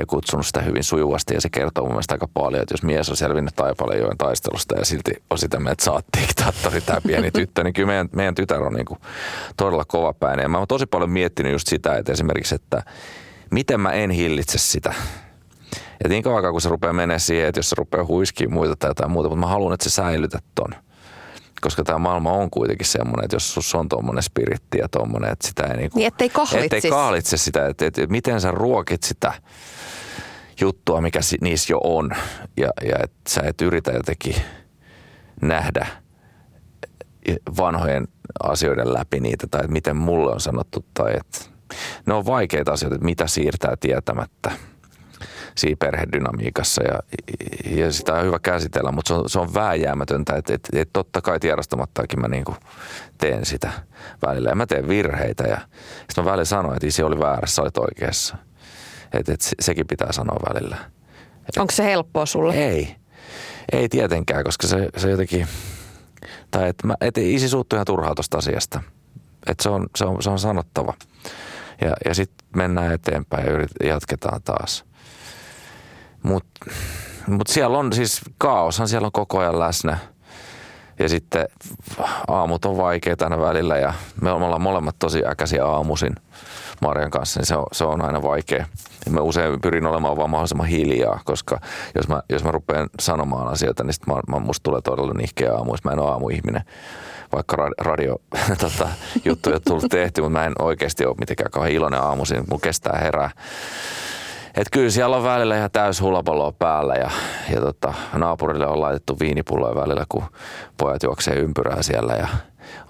ja kutsunut sitä hyvin sujuvasti. Ja se kertoo mun mielestä aika paljon, että jos mies on selvinnyt Taipalejoen taistelusta ja silti on sitä mieltä, että sä oot diktaattori, tämä pieni tyttö, niin kyllä meidän, meidän tytär on niin kuin todella kovapäinen. Ja mä oon tosi paljon miettinyt just sitä, että esimerkiksi, että miten mä en hillitse sitä. Ja niin kauan kun se rupeaa menemään siihen, että jos se rupeaa huiskiin muita tai jotain muuta, mutta mä haluan, että se säilytät ton koska tämä maailma on kuitenkin semmoinen, että jos sus on tuommoinen spiritti ja tuommoinen, että sitä ei niinku, niin, ettei kahlitse. Ettei kahlitse sitä, että, että, että miten sä ruokit sitä juttua, mikä niissä jo on. Ja, ja että sä et yritä jotenkin nähdä vanhojen asioiden läpi niitä tai että miten mulle on sanottu tai että ne on vaikeita asioita, että mitä siirtää tietämättä siinä perhedynamiikassa ja, ja sitä on hyvä käsitellä, mutta se on, se on vääjäämätöntä, että, että, että totta kai tiedostamattakin mä niin teen sitä välillä ja mä teen virheitä ja sitten mä välillä sanoin, että isi oli väärässä, olit oikeassa – että et sekin pitää sanoa välillä. Onko se helppoa sulle? Ei. Ei tietenkään, koska se, se jotenkin, tai että mä, et isi suuttu ihan turhaa tuosta asiasta. Että se on, se, on, se on sanottava. Ja, ja sitten mennään eteenpäin ja yrit, jatketaan taas. Mutta mut siellä on siis, kaoshan siellä on koko ajan läsnä. Ja sitten aamut on vaikeita aina välillä ja me ollaan molemmat tosi äkäisiä aamuisin Marian kanssa, niin se on, se on aina vaikea – mä usein pyrin olemaan vaan mahdollisimman hiljaa, koska jos mä, jos mä rupean sanomaan asioita, niin sit mä, mä, musta tulee todella nihkeä aamu, mä en ole aamuihminen vaikka radio tota, juttuja on tullut tehty, mutta mä en oikeasti ole mitenkään kauhean iloinen aamuisin, mun kestää herää. Et kyllä siellä on välillä ihan täys hullapalloa päällä ja, ja tota, naapurille on laitettu viinipulloja välillä, kun pojat juoksee ympyrää siellä ja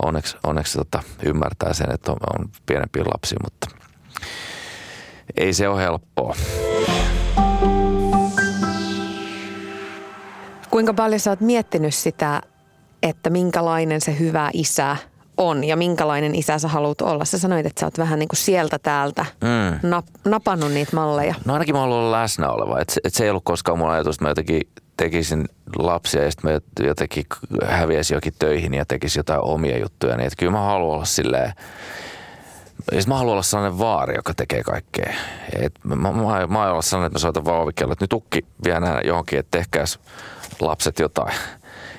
onneksi, onneksi tota, ymmärtää sen, että on, on pienempi lapsi, mutta ei se ole helppoa. Kuinka paljon sä oot miettinyt sitä, että minkälainen se hyvä isä on ja minkälainen isä sä haluat olla? Sä sanoit, että sä oot vähän niin kuin sieltä täältä mm. nap, napannut niitä malleja. No ainakin mä haluan olla läsnä oleva. Et, et se ei ollut koskaan mun ajatus, että mä jotenkin tekisin lapsia ja sitten mä jotenkin häviäisin jokin töihin ja tekisin jotain omia juttuja. Niin, että kyllä mä haluan olla silleen ja mä haluan olla sellainen vaari, joka tekee kaikkea. Et mä, mä, mä, mä haluan olla sellainen, että mä soitan vaan että nyt tukki vie nämä johonkin, että tehkääs lapset jotain.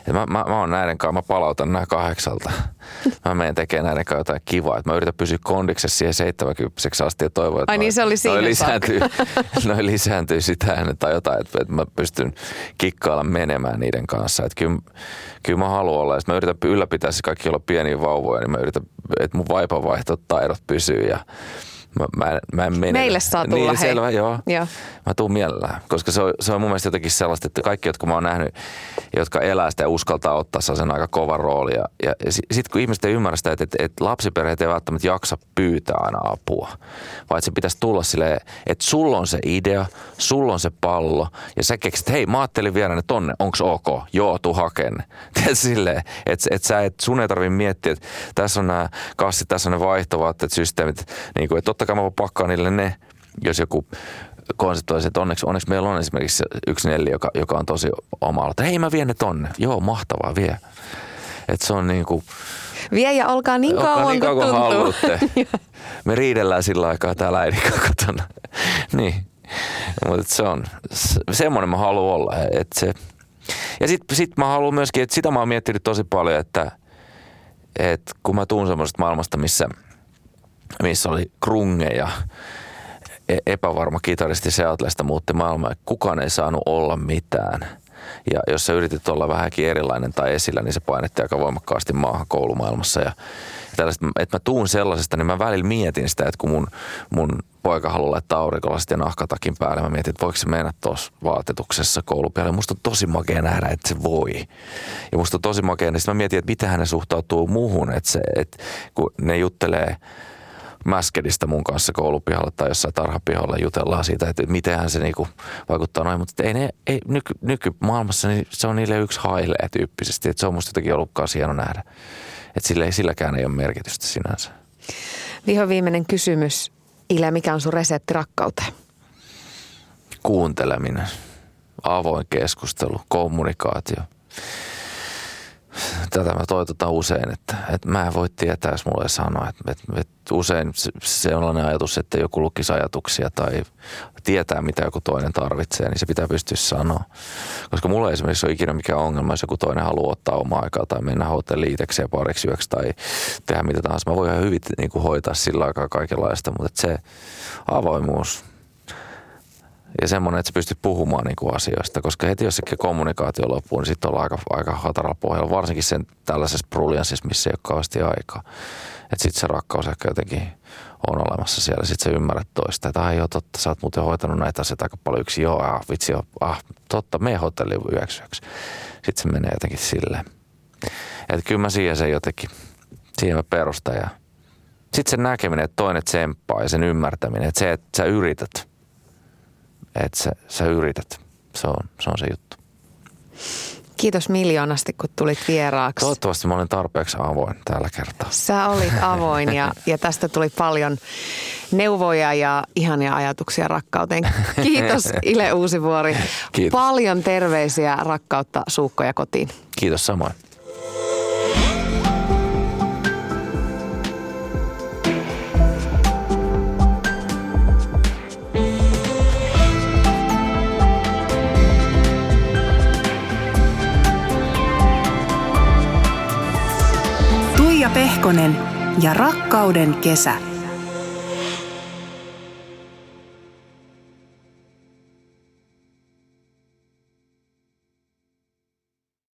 Et mä, mä, mä oon näiden kanssa, mä palautan nämä kahdeksalta. Mä menen tekemään näiden kanssa jotain kivaa. Et mä yritän pysyä kondiksessa siihen 70 asti ja toivon, että Ai niin se oli siinä lisääntyy, noi lisääntyy sitä ennen tai jotain, että, että mä pystyn kikkailla menemään niiden kanssa. Että kyllä, kyllä mä haluan olla. Ja mä yritän ylläpitää se kaikki olla pieniä vauvoja, niin mä yritän, että mun vaipanvaihtotaidot pysyy ja Mä, mä, mä en mene. Meille saa tulla, niin, hei. selvä, joo. joo. Mä tuun mielellään, koska se on, se on mun mielestä jotenkin sellaista, että kaikki, jotka mä oon nähnyt, jotka elää sitä ja uskaltaa ottaa sen aika kova rooli. Ja, ja, sitten kun ihmiset ei ymmärrä sitä, että, että, että lapsiperheet ei välttämättä jaksa pyytää aina apua, vaan että se pitäisi tulla silleen, että sulla on se idea, sulla on se pallo ja sä keksit, hei mä ajattelin viedä ne tonne, onks ok? Joo, tuu haken. silleen, että, että sä et, sun ei tarvitse miettiä, että tässä on nämä kassit, tässä on ne vaihtovaatteet, systeemit, niin kuin, että totta kai mä voin pakkaa niille ne, jos joku konseptoisi, että onneksi, onneksi meillä on esimerkiksi yksi nelli, joka, joka on tosi oma että hei mä vien ne tonne. Joo, mahtavaa, vie. Että se on niin kuin, Vie ja olkaa niin kauan, olkaa niin kauan kuin haluatte. Me riidellään sillä aikaa täällä äidin kotona. niin. Mutta se on, semmoinen mä haluan olla. Että se, ja sitten sit mä haluan myöskin, että sitä mä oon miettinyt tosi paljon, että että kun mä tuun semmoisesta maailmasta, missä, missä oli krunge ja e- epävarma kitaristi Seatlesta muutti maailmaa, kukaan ei saanut olla mitään – ja jos sä yritit olla vähänkin erilainen tai esillä, niin se painettiin aika voimakkaasti maahan koulumaailmassa. Ja, tällaista, että mä tuun sellaisesta, niin mä välillä mietin sitä, että kun mun, mun poika haluaa laittaa aurinkolasit ja nahkatakin päälle, mä mietin, että voiko se mennä tuossa vaatetuksessa koulupialle. Musta on tosi makea nähdä, että se voi. Ja musta on tosi makea, niin sitten mä mietin, että miten hän suhtautuu muuhun, että, se, että kun ne juttelee – mäskedistä mun kanssa koulupihalla tai jossain tarhapihalla jutellaan siitä, että mitenhän se niinku vaikuttaa noin, mutta ei ne, ei, nyky, nykymaailmassa niin se on niille yksi hailee tyyppisesti, että se on musta jotenkin ollutkaan hieno nähdä, että sille ei, silläkään ei ole merkitystä sinänsä. Viho viimeinen kysymys. Ile, mikä on sun resepti rakkauteen? Kuunteleminen, avoin keskustelu, kommunikaatio tätä mä toitotan usein, että, että mä en voi tietää, jos mulle sanoa. Että, että, että usein se, on sellainen ajatus, että joku lukisi ajatuksia tai tietää, mitä joku toinen tarvitsee, niin se pitää pystyä sanoa. Koska mulla ei esimerkiksi ole ikinä mikään ongelma, jos joku toinen haluaa ottaa omaa aikaa tai mennä hotelliin itsekseen pariksi yöksi tai tehdä mitä tahansa. Mä voin ihan hyvin niin kuin hoitaa sillä aikaa kaikenlaista, mutta se avoimuus, ja semmoinen, että sä pystyt puhumaan niin kuin asioista, koska heti jos se kommunikaatio loppuu, niin sitten ollaan aika, aika hataralla pohjalla, varsinkin sen tällaisessa bruljanssissa, missä ei ole kauheasti aikaa. Että sitten se rakkaus ehkä jotenkin on olemassa siellä. Sitten sä ymmärrät toista, että ai joo, totta, sä oot muuten hoitanut näitä asioita aika paljon yksin. Joo, ah, vitsi, joo, ah, totta, me hotelli yöksi yöksi. Sitten se menee jotenkin silleen. Että kyllä mä siihen sen jotenkin, siihen mä perustan ja sitten sen näkeminen, että toinen tsemppaa ja sen ymmärtäminen, että se, että sä yrität – että sä, sä yrität. Se on, se on se juttu. Kiitos miljoonasti, kun tulit vieraaksi. Toivottavasti mä olin tarpeeksi avoin tällä kertaa. Sä olit avoin ja, ja tästä tuli paljon neuvoja ja ihania ajatuksia rakkauteen. Kiitos Ile Uusivuori. Kiitos. Paljon terveisiä rakkautta suukkoja kotiin. Kiitos samoin. Pehkonen ja Rakkauden kesä.